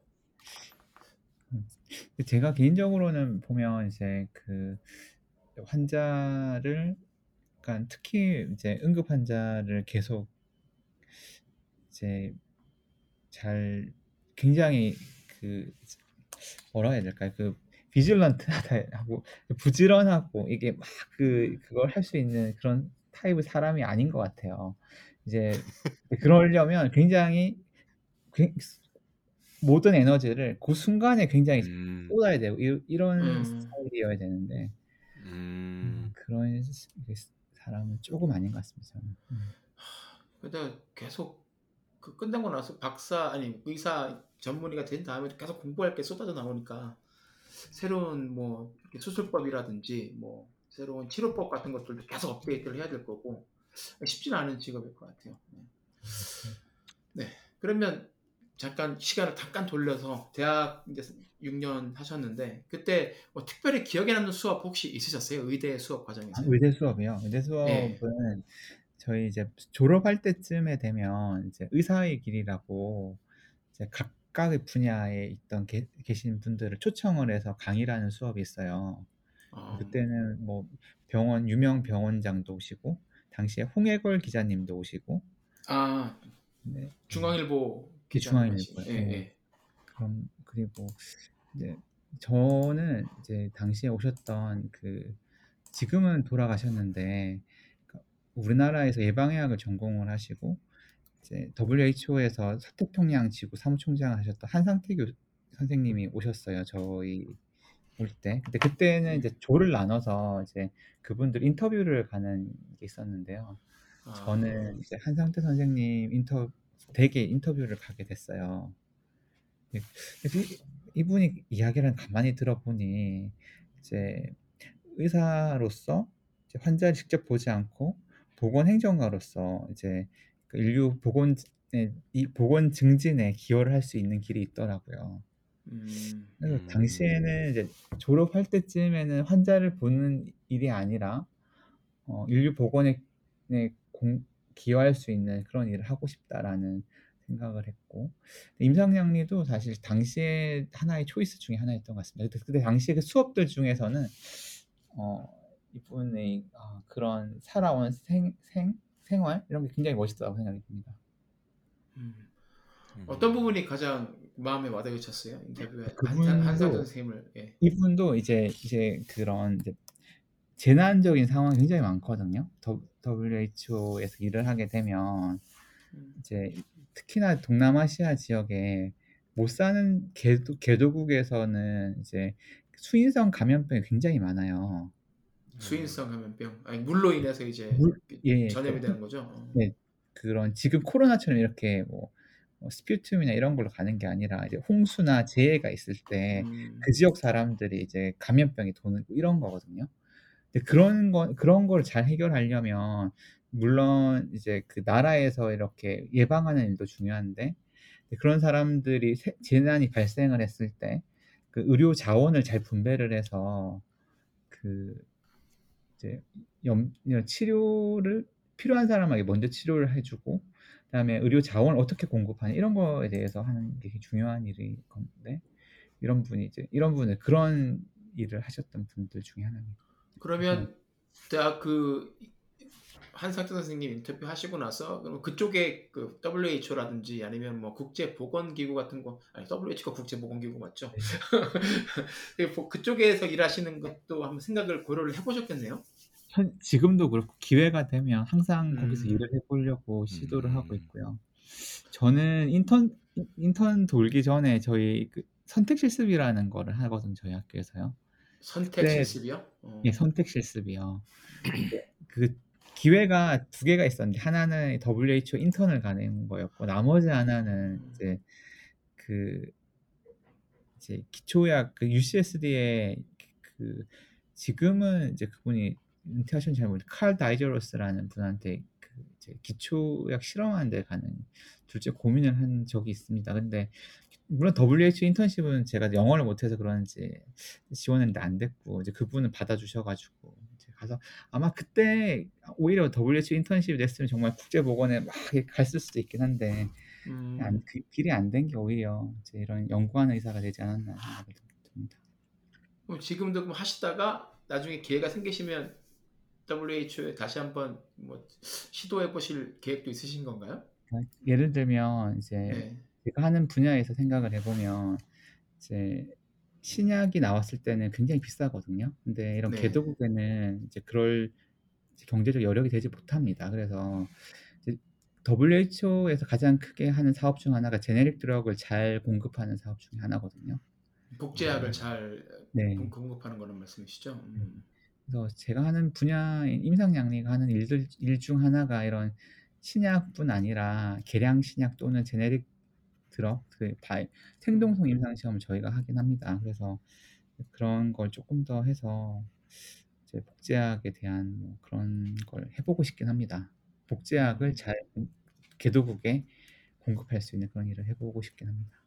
근데 제가 개인적으로는 보면 이제 그 환자를 그러니까 특히 이제 응급 환자를 계속 이제 잘 굉장히 그 뭐라 해야 될까요? 그 비질런트하고 부지런하고 이게 막 그 그걸 할 수 있는 그런 타입의 사람이 아닌 것 같아요. 이제 그러려면 굉장히 굉- 모든 에너지를 그 순간에 굉장히 음, 쏟아야 되고 이, 이런 음. 스타일이어야 되는데 음, 그런 스- 그 사람은 조금 아닌 것 같습니다. 저는. 음. 근데 계속 그 끝나고 나서 박사 아니 의사 전문의가 된 다음에 계속 공부할 게 쏟아져 나오니까 새로운 뭐 수술법이라든지 뭐 새로운 치료법 같은 것들도 계속 업데이트를 해야 될 거고 쉽지는 않은 직업일 것 같아요. 네. 네. 그러면 잠깐 시간을 잠깐 돌려서 대학 이제 6년 하셨는데 그때 뭐 특별히 기억에 남는 수업 혹시 있으셨어요? 의대 수업 과정에서? 아, 의대 수업이요. 의대 네. 수업은 저희 이제 졸업할 때쯤에 되면 이제 의사의 길이라고 이제 각 각각의 분야에 있던 계, 계신 분들을 초청을 해서 강의를 하는 수업이 있어요. 어, 그때는 뭐 병원 유명 병원장도 오시고 당시에 홍해걸 기자님도 오시고 아 네, 중앙일보 그 기자님 중앙일보, 예, 예. 예. 그럼 그리고 이제 저는 이제 당시에 오셨던 그 지금은 돌아가셨는데 그러니까 우리나라에서 예방의학을 전공을 하시고 이제 WHO에서 서태평양 지구 사무총장을 하셨던 한상태 교 선생님이 오셨어요. 저희 올 때. 근데 그때는 이제 조를 나눠서 이제 그분들 인터뷰를 가는 게 있었는데요. 아, 저는 이제 한상태 선생님 인터 되게 인터뷰를 가게 됐어요. 네, 그래서 이- 이분이 이야기를 가만히 들어보니 이제 의사로서 이제 환자를 직접 보지 않고 보건 행정가로서 이제 그 인류 보건 이 보건 증진에 기여를 할 수 있는 길이 있더라고요. 음, 그래서 음. 당시에는 이제 졸업할 때쯤에는 환자를 보는 일이 아니라 어, 인류 보건에 네, 공, 기여할 수 있는 그런 일을 하고 싶다라는 생각을 했고 임상양리도 사실 당시에 하나의 초이스 중에 하나였던 것 같습니다. 그때, 당시에 그 수업들 중에서는 어, 이분의 아, 그런 살아온 생, 생, 생활 이런 게 굉장히 멋있다고 생각이 듭니다. 음. 음. 어떤 부분이 가장 마음에 와닿으셨어요? 인터뷰에 그분도- 한상 한상 선생님을 예. 이분도 이제 이제 그런 이제 재난적인 상황이 굉장히 많거든요. 더- WHO에서 일을 하게 되면 음, 이제 특히나 동남아시아 지역에 못 사는 개도, 개도국에서는 이제 수인성 감염병이 굉장히 많아요. 수인성 감염병 아니 물로 인해서 이제 물- 예, 예. 전염이 되는 거죠. 어. 네. 그런 지금 코로나처럼 이렇게 뭐, 뭐 스퓨툼이나 이런 걸로 가는 게 아니라 이제 홍수나 재해가 있을 때 음, 그 지역 사람들이 이제 감염병이 도는 이런 거거든요. 그런 거 그런 걸 잘 해결하려면 물론 이제 그 나라에서 이렇게 예방하는 일도 중요한데 그런 사람들이 세- 재난이 발생을 했을 때 그 의료 자원을 잘 분배를 해서 그 이제 염, 치료를 필요한 사람에게 먼저 치료를 해주고 그다음에 의료 자원을 어떻게 공급하는 이런 거에 대해서 하는 게 중요한 일일 건데 이런 분이 이제 이런 분을 그런 일을 하셨던 분들 중에 하나입니다. 그러면 대학 그 한상태 선생님 인터뷰 하시고 나서 그럼 그쪽에 그 WHO라든지 아니면 뭐 국제 보건 기구 같은 거 아니 WHO가 국제 보건 기구 맞죠? 그 보- 그쪽에서 일하시는 것도 한번 생각을 고려를 해보셨겠네요. 현, 지금도 그렇고 기회가 되면 항상 거기서 음. 일을 해보려고 시도를 음. 하고 있고요. 저는 인턴 인턴 돌기 전에 저희 그 선택 실습이라는 거를 하거든요. 저희 학교에서요. 선택 네. 실습이요? 어. 예, 선택 실습이요. 그 기회가 두 개가 있었는데 하나는 WHO 인턴을 가는 거였고 나머지 하나는 이제 그 이제 기초약 그 UCSD에 그 지금은 이제 그분이 은퇴하셨는지 잘 모르겠는데 칼 다이저로스라는 분한테 그 이제 기초약 실험하는 데 가는 둘째 고민을 한 적이 있습니다. 근데 물론 WHO 인턴십은 제가 영어를 못해서 그런지 지원했는데 안 됐고 이제 그분은 받아주셔가지고 이제 가서 아마 그때 오히려 WHO 인턴십이 됐으면 정말 국제보건에 막 갔을 수도 있긴 한데 음, 안, 그 길이 안 된 게 오히려 이제 이런 연구하는 의사가 되지 않았나 생각이 듭니다. 그럼 지금도 그럼 하시다가 나중에 기회가 생기시면 WHO에 다시 한번 뭐 시도해 보실 계획도 있으신 건가요? 그러니까 예를 들면 이제 네. 제가 하는 분야에서 생각을 해보면 이제 신약이 나왔을 때는 굉장히 비싸거든요. 근데 이런 네. 개도국에는 이제 그럴 이제 경제적 여력이 되지 못합니다. 그래서 이제 WHO에서 가장 크게 하는 사업 중 하나가 제네릭 드럭을 잘 공급하는 사업 중에 하나거든요. 복제약을 잘 네. 공- 공급하는 거는 말씀이시죠? 음. 그래서 제가 하는 분야인 임상양리가 하는 일들 일 중 하나가 이런 신약뿐 아니라 개량 신약 또는 제네릭 드럭 그 바, 생동성 임상 시험을 저희가 하긴 합니다. 그래서 그런 걸 조금 더 해서 이제 복제약에 대한 뭐 그런 걸 해보고 싶긴 합니다. 복제약을 잘 개도국에 공급할 수 있는 그런 일을 해보고 싶긴 합니다.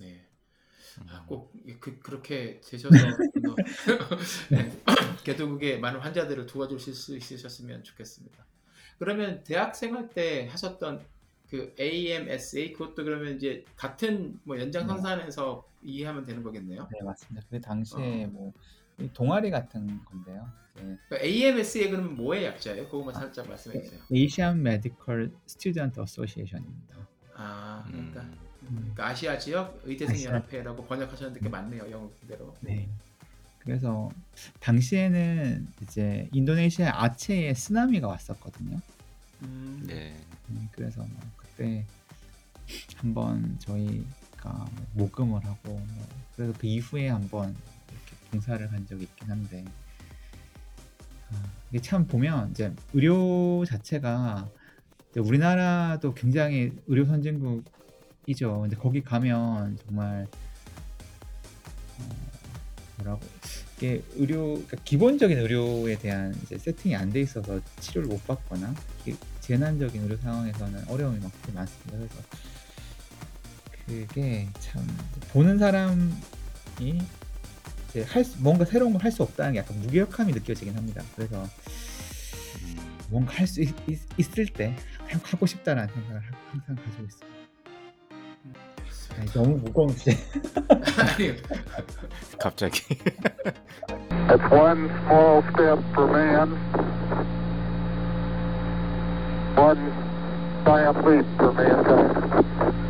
네. 음. 아, 꼭 그, 그렇게 되셔서 뭐, 네. 개도국에 많은 환자들을 도와주실 수 있으셨으면 좋겠습니다. 그러면 대학생 할 때 하셨던 그그 AMSA 그것도 그러면 이제 같은 뭐 연장선상에서 이해하면 되는 거겠네요. 네 맞습니다. 그 당시에 어. 뭐이 동아리 같은 건데요. 이제 그 AMSA 그러면 뭐의 약자예요? 그거만 살짝 말씀해 주세요. Asian Medical Student Association입니다. 아 그러니까, 음, 음, 그러니까 아시아 지역 의대생 아시아- 연합회라고 번역하셨는데 그게 맞네요 영어 그대로. 네. 그래서 당시에는 이제 인도네시아 아체에 쓰나미가 왔었거든요. 음, 네. 음, 그래서 뭐그 때 한번 저희가 뭐 모금을 하고 뭐 그래서 그 이후에 한번 이렇게 봉사를 한 적이 있긴 한데 아, 이게 참 보면 이제 의료 자체가 이제 우리나라도 굉장히 의료 선진국이죠. 근데 거기 가면 정말 어, 뭐라고 이게 의료 그러니까 기본적인 의료에 대한 세팅이 안 돼 있어서 치료를 못 받거나 기- 재난적인 의료 상황에서는 어려움이 막 되게 많습니다. 그래서 그게 참 보는 사람이 이제 할 수- 뭔가 새로운 걸 할 수 없다는 게 약간 무기력함이 느껴지긴 합니다. 그래서 음, 뭔가 할 수 있을 때 하고 싶다라는 생각을 하- 항상 가지고 있습니다. 아니, 너무 무거운지. 아니 갑자기. It's one small step for man, One diopleet per man.